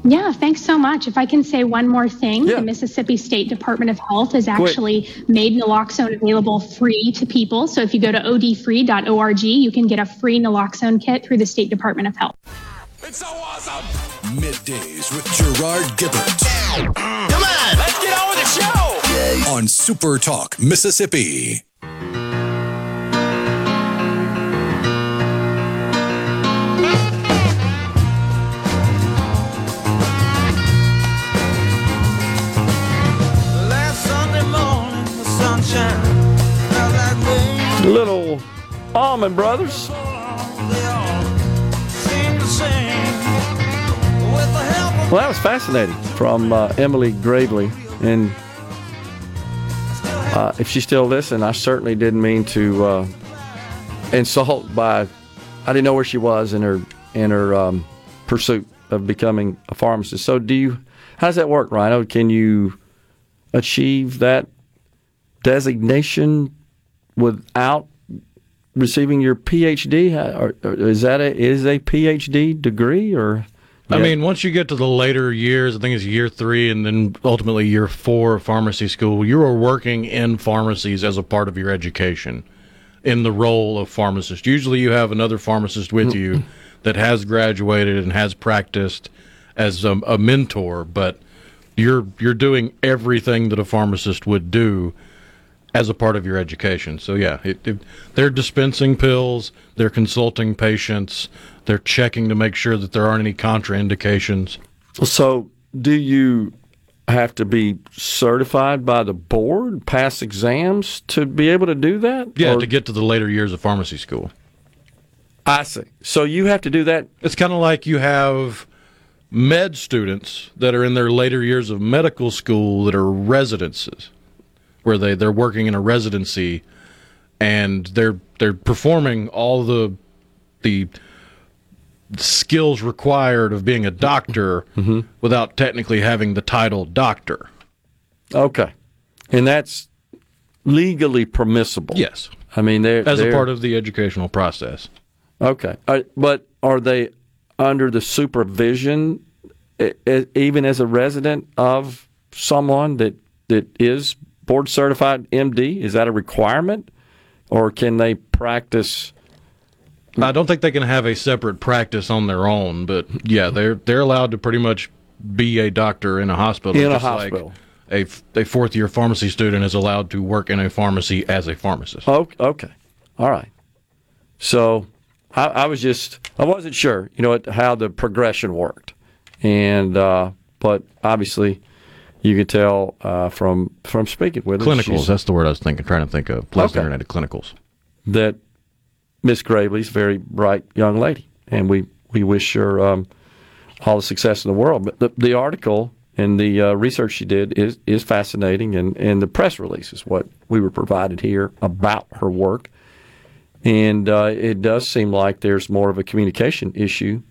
Yeah, thanks so much. If I can say one more thing, Yeah. the Mississippi State Department of Health has Quick. actually made naloxone available free to people. So if you go to odfree.org, you can get a free naloxone kit through the State Department of Health. It's so awesome. Middays with Gerard Gibert Come on, let's get on with the show. on Super Talk, Mississippi. Last Sunday morning, the sunshine felt like rain. Little Allman Brothers. Well, that was fascinating from uh, Emily Gravely. And uh, if she still listened, I certainly didn't mean to uh, insult by. I didn't know where she was in her in her um, pursuit of becoming a pharmacist. So, do you? How does that work, Rhino? Can you achieve that designation without receiving your PhD? Or, is that a is a PhD degree, or I mean, once you get to the later years, I think it's year three and then ultimately year four of pharmacy school, you are working in pharmacies as a part of your education in the role of pharmacist. Usually you have another pharmacist with you mm-hmm. that has graduated and has practiced as a, a mentor, but you're you're doing everything that a pharmacist would do as a part of your education. So yeah, it, it, they're dispensing pills, they're consulting patients, they're checking to make sure that there aren't any contraindications. So, do you have to be certified by the board, pass exams to be able to do that? Yeah, Or- to get to the later years of pharmacy school. I see. So you have to do that. It's kind of like you have med students that are in their later years of medical school that are residences, where they they're working in a residency, and they're they're performing all the the skills required of being a doctor without technically having the title doctor. Okay, and that's legally permissible. Yes, I mean they're as a they're- part of the educational process. Okay, Uh, but are they under the supervision, even as a resident of someone that that is board certified MD? Is that a requirement, or can they practice? I don't think they can have a separate practice on their own, but yeah, they're they're allowed to pretty much be a doctor in a hospital. In a hospital. Like a, a fourth year pharmacy student is allowed to work in a pharmacy as a pharmacist. Oh, okay, all right. So I, I was just I wasn't sure, you know, how the progression worked, and uh, but obviously you could tell uh, from from speaking with her, Clinicals, she's- that's the word I was thinking, trying to think of. Plus Okay. internet clinicals. that Miss Gravely's a very bright young lady, and we we wish her um, all the success in the world. But the, the article and the uh, research she did is is fascinating, and and the press release is what we were provided here about her work, and uh, it does seem like there's more of a communication issue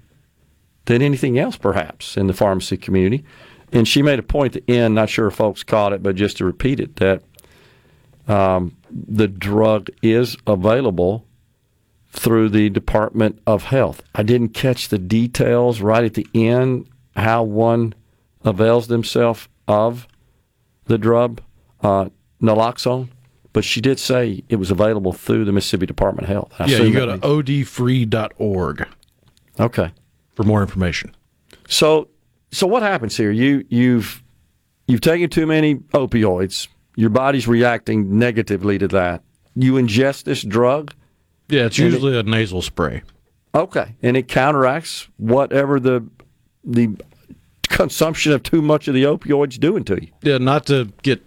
than anything else, perhaps, in the pharmacy community. And she made a point at the end, not sure if folks caught it, but just to repeat it, that um, the drug is available through the Department of Health. I didn't catch the details right at the end how one avails themselves of the drug uh, naloxone, but she did say it was available through the Mississippi Department of Health. I yeah, you go to odfree.org. Okay. For more information. So so what happens here? You you've you've taken too many opioids. Your body's reacting negatively to that. You ingest this drug. Yeah, it's and it- usually a nasal spray. Okay, and it counteracts whatever the the consumption of too much of the opioids doing to you. Yeah, not to get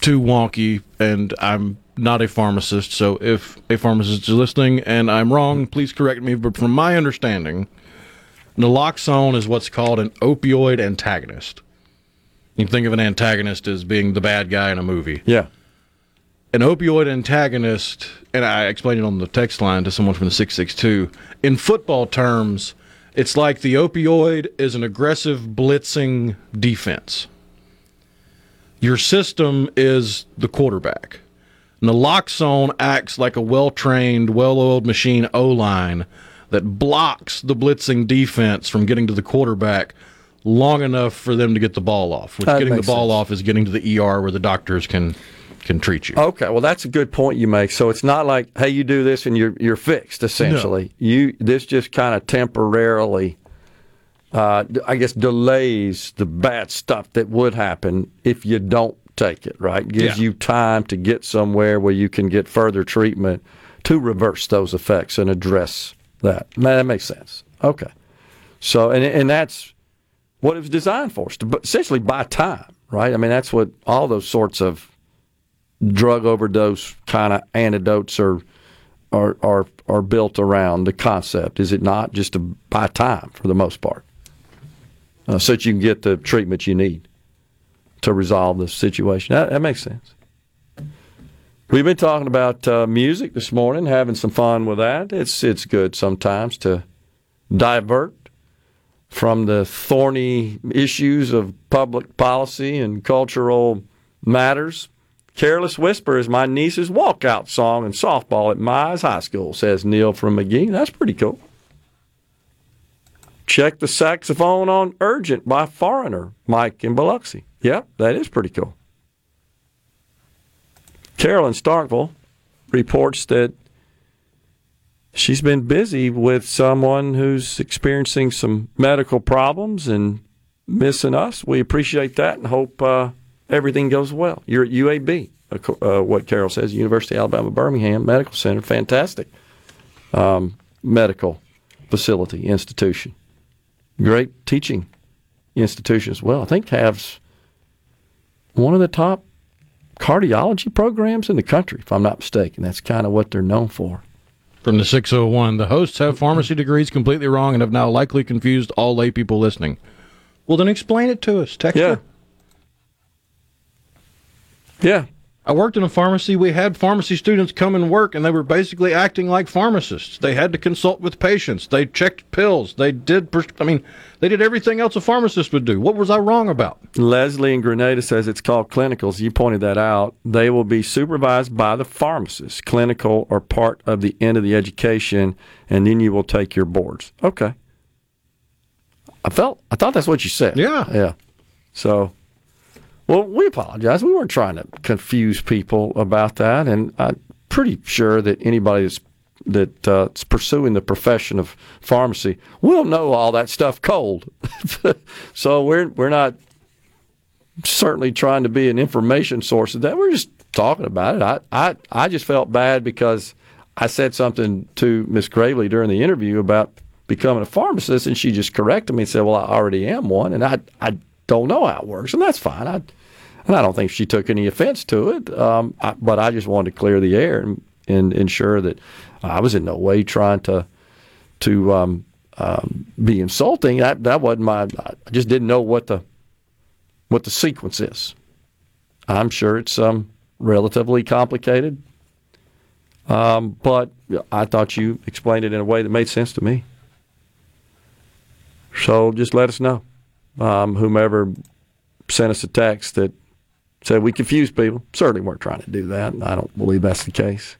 too wonky, and I'm not a pharmacist, so if a pharmacist is listening and I'm wrong, please correct me. But from my understanding, naloxone is what's called an opioid antagonist. You can think of an antagonist as being the bad guy in a movie. Yeah. An opioid antagonist, and I explained it on the text line to someone from the 662. In football terms, it's like the opioid is an aggressive blitzing defense. Your system is the quarterback. Naloxone acts like a well trained, well oiled machine O line that blocks the blitzing defense from getting to the quarterback long enough for them to get the ball off. Which That getting the ball sense. off is getting to the ER where the doctors can can treat you. Okay, well that's a good point you make. So it's not like hey you do this and you're you're fixed essentially. You this just kind of temporarily uh, I guess delays the bad stuff that would happen if you don't take it, right? Gives Yeah. you time to get somewhere where you can get further treatment to reverse those effects and address that. Man, that makes sense. Okay. So and and that's what it was designed for, to essentially buy time, right? I mean, that's what all those sorts of drug overdose kind of antidotes are are are are built around the concept, is it not? Just to buy time for the most part, uh, so that you can get the treatment you need to resolve the situation. That, that makes sense. We've been talking about uh, music this morning, having some fun with that. It's it's good sometimes to divert from the thorny issues of public policy and cultural matters. Careless Whisper is my niece's walkout song in softball at Mize High School, says Neil from Magee. That's pretty cool. check the saxophone on Urgent by Foreigner, Mike in Biloxi. Yeah, that is pretty cool. Carolyn Starkville reports that she's been busy with someone who's experiencing some medical problems and missing us. We appreciate that and hope uh, everything goes well. You're at UAB, uh, what Carol says, University of Alabama Birmingham Medical Center. Fantastic um, medical facility, institution. Great teaching institution as well. I think has one of the top cardiology programs in the country, if I'm not mistaken. That's kind of what they're known for. From the 601, the hosts have pharmacy degrees completely wrong and have now likely confused all lay people listening. Well, then explain it to us. Text Yeah. Yeah. I worked in a pharmacy. We had pharmacy students come and work, and they were basically acting like pharmacists. They had to consult with patients. They checked pills. They did, pres- I mean, they did everything else a pharmacist would do. What was I wrong about? Leslie in Grenada says it's called clinicals. You pointed that out. They will be supervised by the pharmacist. Clinical are part of the end of the education, and then you will take your boards. Okay. I felt I thought that's what you said. Yeah. Yeah. So well, we apologize. We weren't trying to confuse people about that, and I'm pretty sure that anybody that's that's uh, pursuing the profession of pharmacy will know all that stuff cold. so we're we're not certainly trying to be an information source of that. We're just talking about it. I I, I just felt bad because I said something to Miss Gravely during the interview about becoming a pharmacist, and she just corrected me and said, "Well, I already am one," and I I don't know how it works, and that's fine. I and I don't think she took any offense to it, um, I, but I just wanted to clear the air and, and ensure that I was in no way trying to to um, um, be insulting. That that wasn't my. I just didn't know what the what the sequence is. I'm sure it's um, relatively complicated, um, but I thought you explained it in a way that made sense to me. So just let us know, um, whomever sent us a text that said we confused people. Certainly weren't trying to do that. I don't believe that's the case.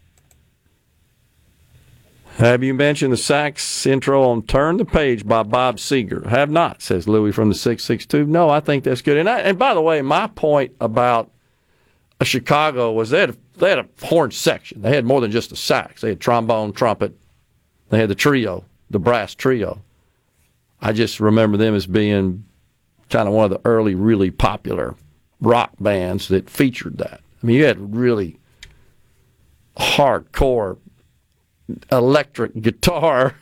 Have you mentioned the sax intro on Turn the Page by Bob Seger? Have not, says Louis from the 662. No, I think that's good. And, I, and by the way, my point about Chicago was they had, a, they had a horn section. They had more than just a sax. They had trombone, trumpet. They had the trio, the brass trio. I just remember them as being kind of one of the early, really popular rock bands that featured that. I mean, you had really hardcore electric guitar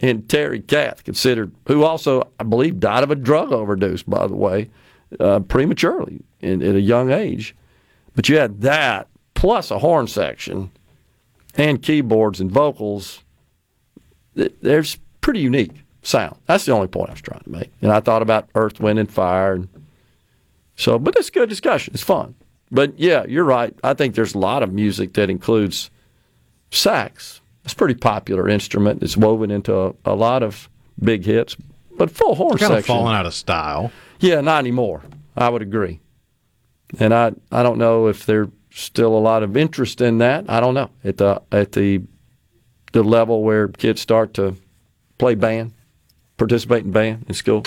and Terry Kath, considered who also I believe died of a drug overdose, by the way, uh, prematurely in, at a young age. But you had that plus a horn section and keyboards and vocals. There's pretty unique sound. That's the only point I was trying to make. And I thought about Earth, Wind, and Fire. And so, but it's good discussion. It's fun. But yeah, you're right. I think there's a lot of music that includes sax. It's a pretty popular instrument. It's woven into a, a lot of big hits. But full horn Kind of section. falling out of style. Yeah, not anymore. I would agree. And I I don't know if there's still a lot of interest in that. I don't know at the at the the level where kids start to play band, participate in band in school.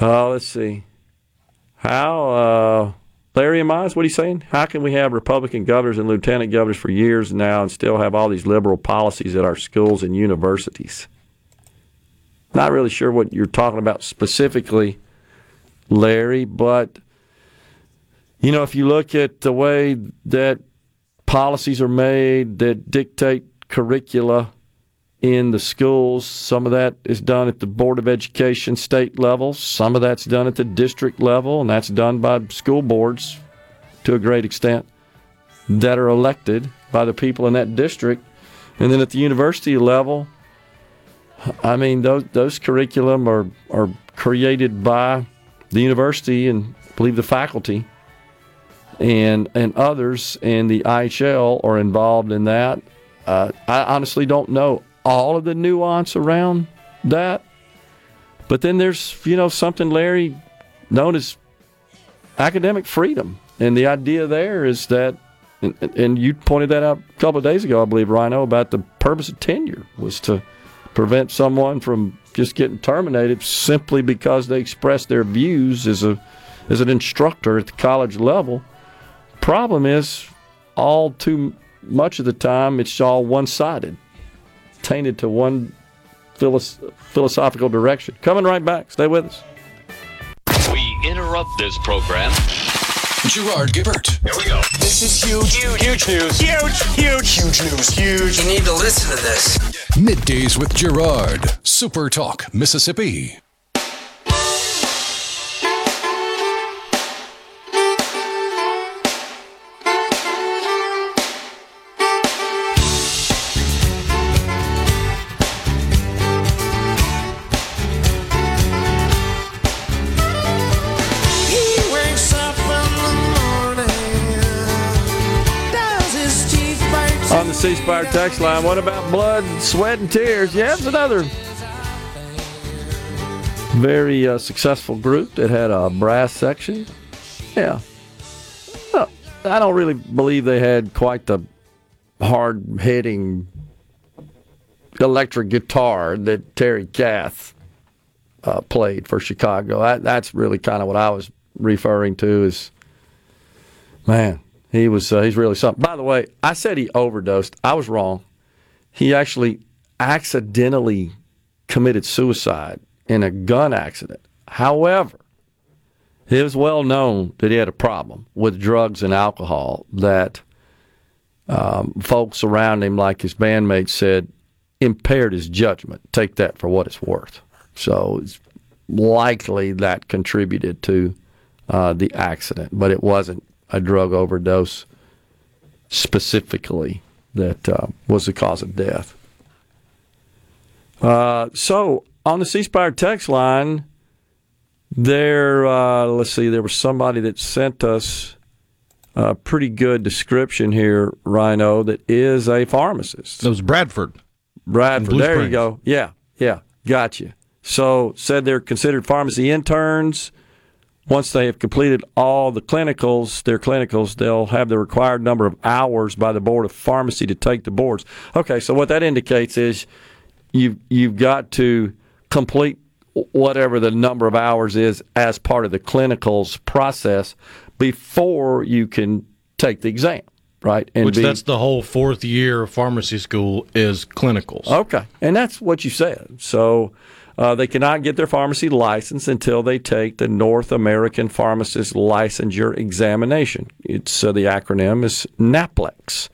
Uh, let's see. How uh, Larry Mize, what are you saying? How can we have Republican governors and lieutenant governors for years now and still have all these liberal policies at our schools and universities? Not really sure what you're talking about specifically, Larry, but you know, if you look at the way that policies are made that dictate curricula in the schools, some of that is done at the Board of Education state level, some of that's done at the district level, and that's done by school boards to a great extent that are elected by the people in that district. And then at the university level, I mean, those those curriculum are are created by the university and I believe the faculty and and others, in the IHL are involved in that. Uh, I honestly don't know all of the nuance around that, but then there's you know something, Larry, known as academic freedom, and the idea there is that. And, and you pointed that out a couple of days ago, I believe, Rhino, about the purpose of tenure was to prevent someone from just getting terminated simply because they express their views as a as an instructor at the college level. Problem is, all too much of the time, it's all one sided, tainted to one philosophical direction. Coming right back. Stay with us. We interrupt this program. Gerard Gibert. Here we go. This is huge. Huge, huge news. Huge, huge, huge news. Huge. You need to listen to this. Middays with Gerard. Super Talk, Mississippi. Text line. What about blood, sweat, and tears? Yeah, it's another very uh, successful group that had a brass section. Yeah. Well, I don't really believe they had quite the hard hitting electric guitar that Terry Kath uh, played for Chicago. That, that's really kind of what I was referring to. Is man, he was uh, he's really something. By the way, I said he overdosed. I was wrong. He actually accidentally committed suicide in a gun accident. However, it was well known that he had a problem with drugs and alcohol that um, folks around him, like his bandmates, said impaired his judgment. Take that for what it's worth. So it's likely that contributed to uh, the accident, but it wasn't a drug overdose specifically that uh, was the cause of death. Uh, so on the C Spire text line, there, uh, let's see, there was somebody that sent us a pretty good description here, Rhino, that is a pharmacist. That was Bradford. Bradford, there you go. Yeah, yeah, gotcha. So said they're considered pharmacy interns once they have completed all the clinicals, their clinicals, they'll have the required number of hours by the Board of Pharmacy to take the boards. Okay, so what that indicates is you've you've got to complete whatever the number of hours is as part of the clinicals process before you can take the exam, right? And Which be, that's the whole fourth year of pharmacy school is clinicals. Okay, and that's what you said. So uh, they cannot get their pharmacy license until they take the North American Pharmacist Licensure Examination. It's uh, the acronym is NAPLEX.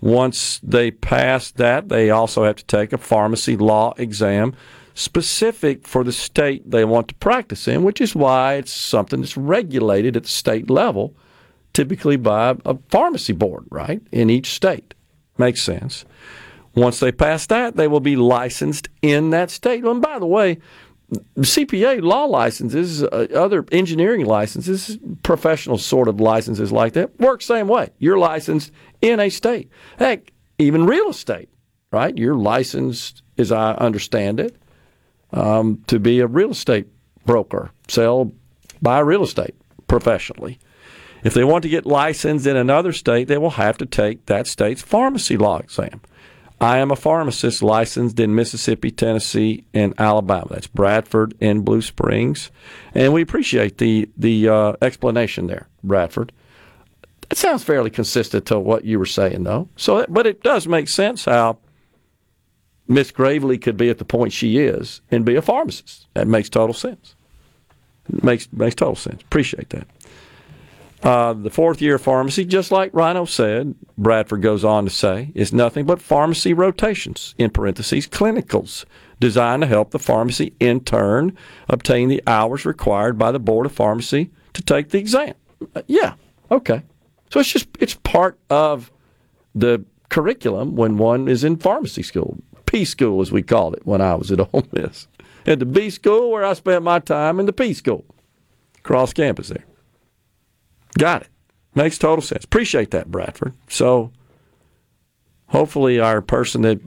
Once they pass that, they also have to take a pharmacy law exam specific for the state they want to practice in, which is why it's something that's regulated at the state level, typically by a pharmacy board, right, in each state. Makes sense. Once they pass that, they will be licensed in that state. And by the way, CPA law licenses, uh, other engineering licenses, professional sort of licenses like that work same way. You're licensed in a state. Heck, even real estate, right? You're licensed, as I understand it, um, to be a real estate broker, sell, buy real estate professionally. If they want to get licensed in another state, they will have to take that state's pharmacy law exam. I am a pharmacist licensed in Mississippi, Tennessee, and Alabama. That's Bradford and Blue Springs, and we appreciate the the uh, explanation there, Bradford. It sounds fairly consistent to what you were saying, though. So, but it does make sense how Miss Gravely could be at the point she is and be a pharmacist. That makes total sense. It makes makes total sense. Appreciate that. Uh, the fourth year of pharmacy, just like Rhino said, Bradford goes on to say, is nothing but pharmacy rotations, in parentheses, clinicals, designed to help the pharmacy intern obtain the hours required by the Board of Pharmacy to take the exam. Uh, yeah, okay. So it's just, it's part of the curriculum when one is in pharmacy school, P school as we called it when I was at Ole Miss. At the B school where I spent my time in the P school, cross campus there. Got it. Makes total sense. Appreciate that, Bradford. So hopefully our person that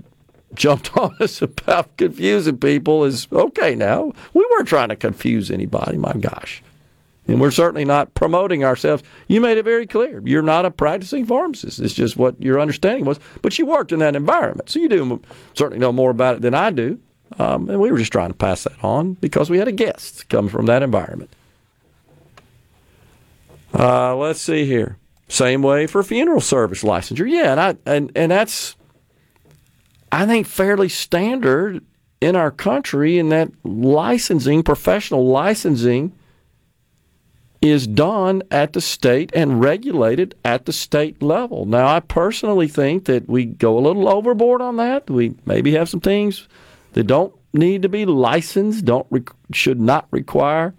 jumped on us about confusing people is okay now. We weren't trying to confuse anybody, my gosh. And we're certainly not promoting ourselves. You made it very clear. You're not a practicing pharmacist. It's just what your understanding was. But you worked in that environment. So you do certainly know more about it than I do. Um, and we were just trying to pass that on because we had a guest come from that environment. Uh, let's see here. Same way for funeral service licensure. Yeah, and I and, and that's I think fairly standard in our country in that licensing, professional licensing is done at the state and regulated at the state level. Now, I personally think that we go a little overboard on that. We maybe have some things that don't need to be licensed, don't should not require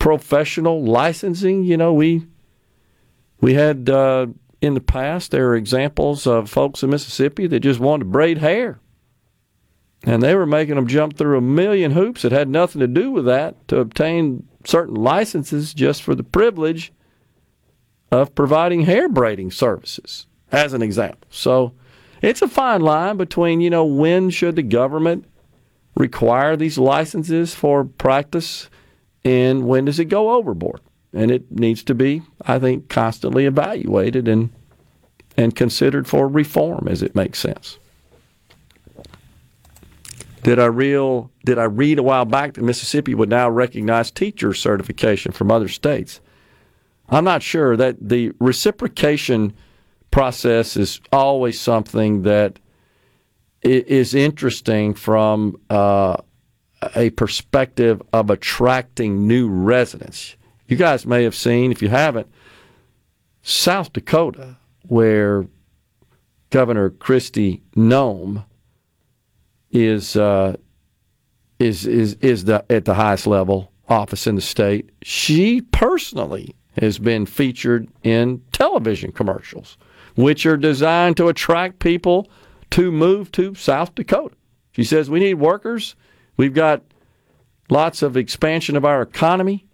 professional licensing. You know, we we had uh, in the past there are examples of folks in Mississippi that just wanted to braid hair, and they were making them jump through a million hoops that had nothing to do with that to obtain certain licenses just for the privilege of providing hair braiding services, as an example. So it's a fine line between, you know, when should the government require these licenses for practice and when does it go overboard? And it needs to be, I think, constantly evaluated and and considered for reform as it makes sense. Did I real did I read a while back that Mississippi would now recognize teacher certification from other states? I'm not sure that the reciprocation process is always something that is interesting from uh, a perspective of attracting new residents. You guys may have seen, if you haven't, South Dakota, where Governor Kristi Noem is uh, is is is the at the highest level office in the state. She personally has been featured in television commercials, which are designed to attract people to move to South Dakota. She says we need workers. We've got lots of expansion of our economy.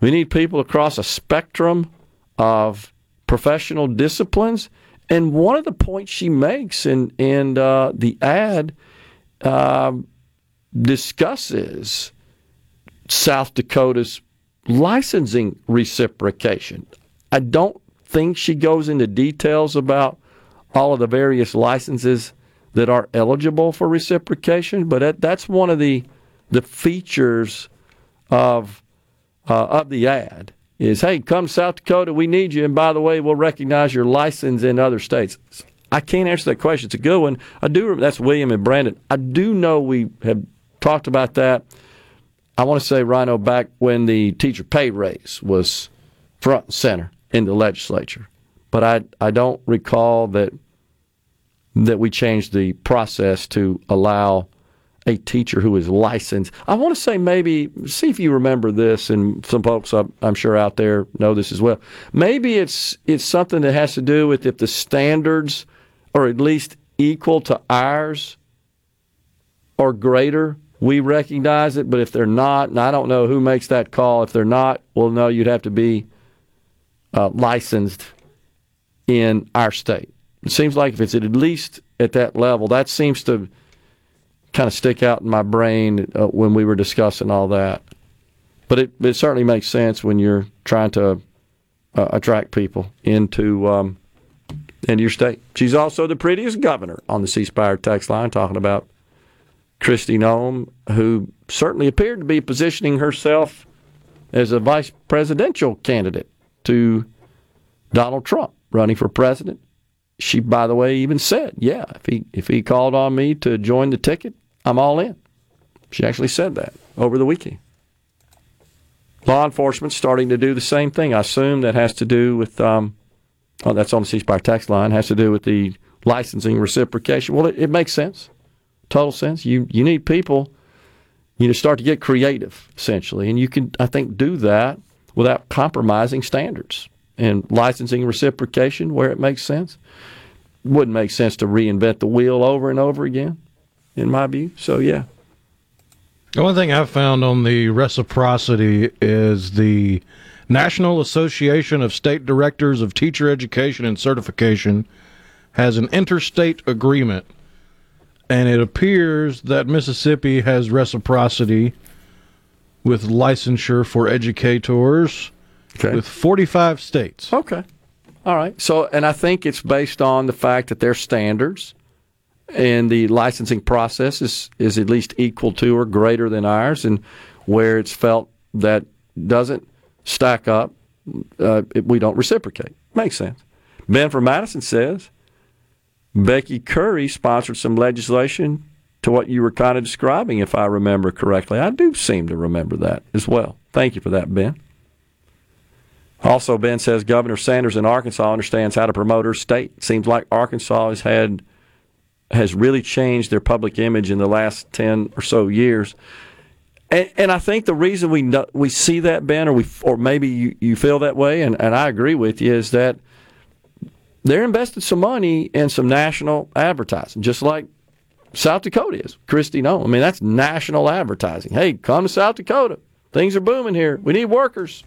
We need people across a spectrum of professional disciplines. And one of the points she makes in in uh, the ad uh, discusses South Dakota's licensing reciprocation. I don't think she goes into details about all of the various licenses that are eligible for reciprocation, but that, that's one of the the features of uh, of the ad is hey, come South Dakota, we need you, and by the way, we'll recognize your license in other states. I can't answer that question. It's a good one. I do. That's William and Brandon. I do know we have talked about that. I want to say, Rhino, back when the teacher pay raise was front and center in the legislature, but I I don't recall that that we change the process to allow a teacher who is licensed. I want to say maybe see if you remember this, and some folks I'm sure out there know this as well. Maybe it's it's something that has to do with if the standards are at least equal to ours or greater, we recognize it. But if they're not, and I don't know who makes that call, if they're not, well, no, you'd have to be uh, licensed in our state. It seems like if it's at least at that level, that seems to kind of stick out in my brain uh, when we were discussing all that. But it, it certainly makes sense when you're trying to uh, attract people into um, into your state. She's also the prettiest governor on the C Spire text line, talking about Kristi Noem, who certainly appeared to be positioning herself as a vice presidential candidate to Donald Trump running for president. She, by the way, even said, "Yeah, if he if he called on me to join the ticket, I'm all in. She actually said that over the weekend. Law enforcement starting to do the same thing. I assume that has to do with, um, oh, that's on the C tax line, has to do with the licensing reciprocation. Well, it, it makes sense. Total sense. You, you need people, you know, start to get creative, essentially. And you can, I think, do that without compromising standards and licensing reciprocation where it makes sense. Wouldn't make sense to reinvent the wheel over and over again in my view. So yeah. The one thing I've found on the reciprocity is the National Association of State Directors of Teacher Education and Certification has an interstate agreement, and it appears that Mississippi has reciprocity with licensure for educators okay. with 45 states. Okay. All right. So, and I think it's based on the fact that their standards and the licensing process is, is at least equal to or greater than ours, and where it's felt that doesn't stack up, uh, we don't reciprocate. Makes sense. Ben from Madison says Becky Currie sponsored some legislation to what you were kind of describing, if I remember correctly. I do seem to remember that as well. Thank you for that, Ben. Also, Ben says Governor Sanders in Arkansas understands how to promote her state. Seems like Arkansas has had has really changed their public image in the last ten or so years. And, and I think the reason we know, we see that Ben, or we or maybe you, you feel that way, and, and I agree with you, is that they're invested some money in some national advertising, just like South Dakota is. Kristi no, I mean, that's national advertising. Hey, come to South Dakota. Things are booming here. We need workers.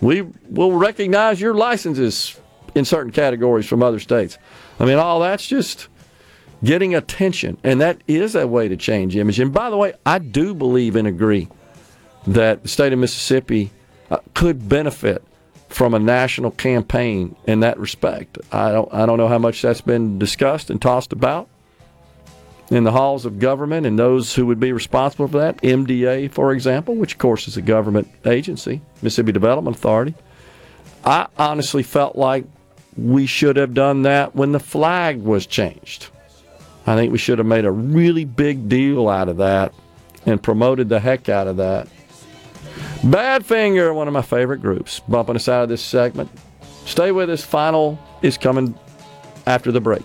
We will recognize your licenses in certain categories from other states. I mean, all that's just getting attention, and that is a way to change image. And by the way, I do believe and agree that the state of Mississippi uh, could benefit from a national campaign in that respect. I don't I don't know how much that's been discussed and tossed about in the halls of government and those who would be responsible for that. MDA, for example, which of course is a government agency, Mississippi Development Authority. I honestly felt like we should have done that when the flag was changed. I think we should have made a really big deal out of that and promoted the heck out of that. Badfinger, one of my favorite groups, bumping us out of this segment. Stay with us. Final is coming after the break.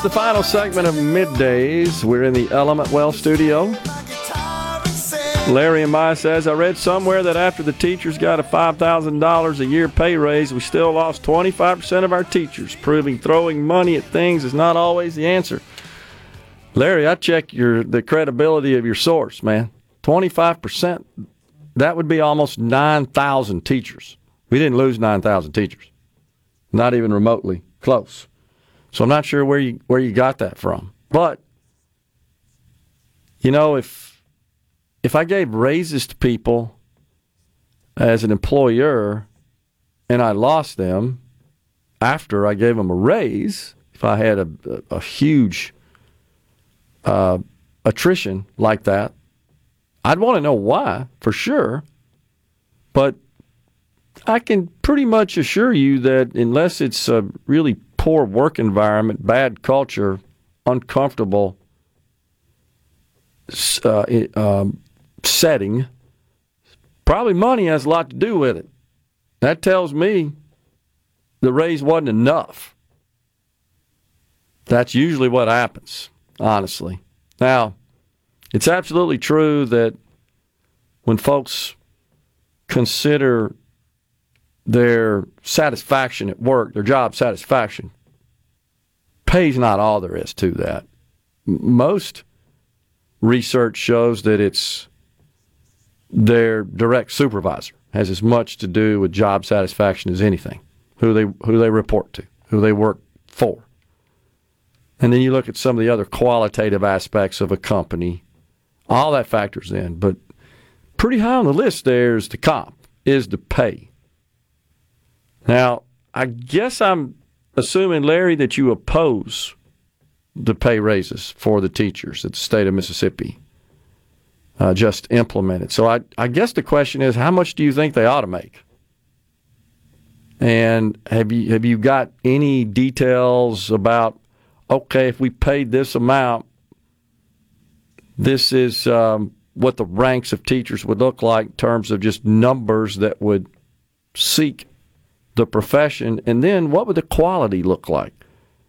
It's the final segment of Middays. We're in the Element Wealth studio. Larry and Maya says, I read somewhere that after the teachers got a $5,000 a year pay raise, we still lost 25% of our teachers, proving throwing money at things is not always the answer. Larry, I check your the credibility of your source, man. 25%, that would be almost 9,000 teachers. We didn't lose 9,000 teachers. Not even remotely close. So I'm not sure where you where you got that from. But you know, if if I gave raises to people as an employer and I lost them after I gave them a raise, if I had a, a, a huge uh, attrition like that, I'd want to know why for sure. But I can pretty much assure you that unless it's a really poor work environment, bad culture, uncomfortable uh, um, setting, probably money has a lot to do with it. That tells me the raise wasn't enough. That's usually what happens, honestly. Now, it's absolutely true that when folks consider their satisfaction at work, their job satisfaction, pay's not all there is to that. Most research shows that it's their direct supervisor has as much to do with job satisfaction as anything. Who they who they report to, who they work for. And then you look at some of the other qualitative aspects of a company. All that factors in, but pretty high on the list there is the comp, is the pay. Now, I guess I'm assuming, Larry, that you oppose the pay raises for the teachers that the state of Mississippi uh, just implemented. So I, I guess the question is, how much do you think they ought to make? And have you have you got any details about okay, if we paid this amount, this is um, what the ranks of teachers would look like in terms of just numbers that would seek the profession, and then what would the quality look like,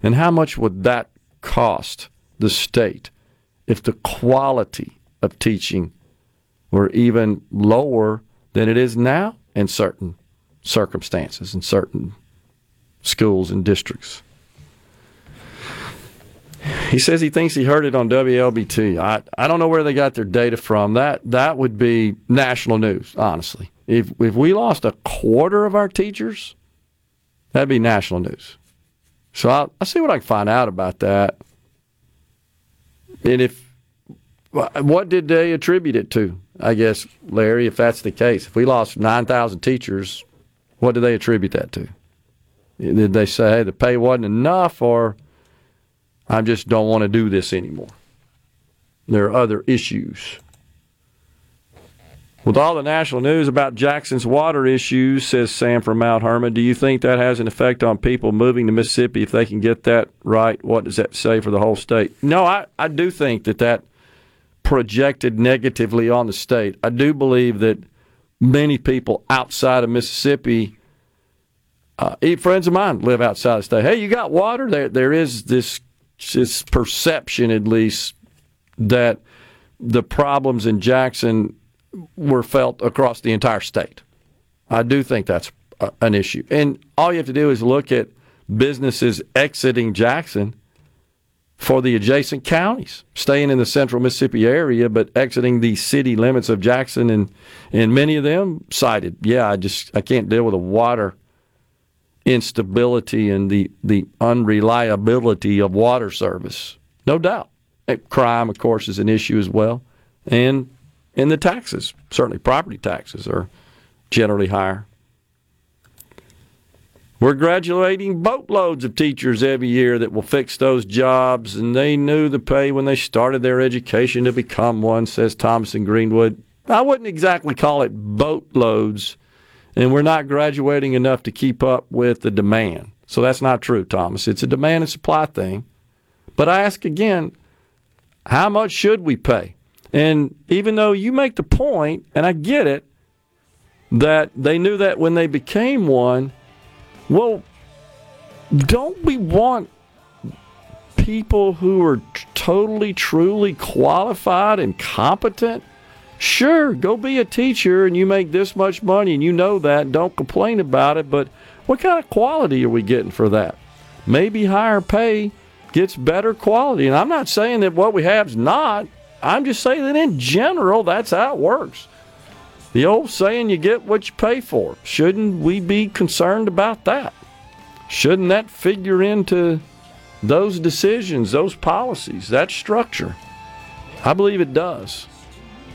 and how much would that cost the state if the quality of teaching were even lower than it is now in certain circumstances in certain schools and districts. He says he thinks he heard it on WLBT. I, I don't know where they got their data from. That that would be national news, honestly. If if we lost a quarter of our teachers, that'd be national news. So I'll, I'll see what I can find out about that. And if what did they attribute it to? I guess, Larry, if that's the case, if we lost nine thousand teachers, what do they attribute that to? Did they say hey, the pay wasn't enough, or I just don't want to do this anymore? There are other issues. With all the national news about Jackson's water issues, says Sam from Mount Hermon, do you think that has an effect on people moving to Mississippi if they can get that right? What does that say for the whole state? No, I, I do think that that projected negatively on the state. I do believe that many people outside of Mississippi uh, friends of mine live outside the state. Hey, you got water? There, there is this this perception, at least, that the problems in Jackson were felt across the entire state. I do think that's a, an issue, and all you have to do is look at businesses exiting Jackson for the adjacent counties, staying in the central Mississippi area, but exiting the city limits of Jackson, and and many of them cited, yeah, I just I can't deal with the water instability and the, the unreliability of water service. No doubt. Crime, of course, is an issue as well. And and the taxes, certainly property taxes are generally higher. We're graduating boatloads of teachers every year that will fix those jobs, and they knew the pay when they started their education to become one, says Thomas and Greenwood. I wouldn't exactly call it boatloads and we're not graduating enough to keep up with the demand. So that's not true, Thomas. It's a demand and supply thing. But I ask again, how much should we pay? And even though you make the point, and I get it, that they knew that when they became one, well, don't we want people who are totally, truly qualified and competent Sure, go be a teacher and you make this much money and you know that. Don't complain about it. But what kind of quality are we getting for that? Maybe higher pay gets better quality. And I'm not saying that what we have is not. I'm just saying that in general, that's how it works. The old saying, you get what you pay for. Shouldn't we be concerned about that? Shouldn't that figure into those decisions, those policies, that structure? I believe it does.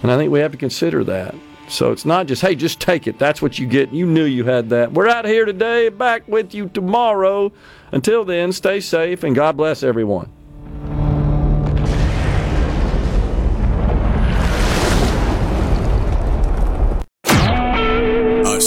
And I think we have to consider that. So it's not just, hey, just take it. That's what you get. You knew you had that. We're out here today, back with you tomorrow. Until then, stay safe and God bless everyone.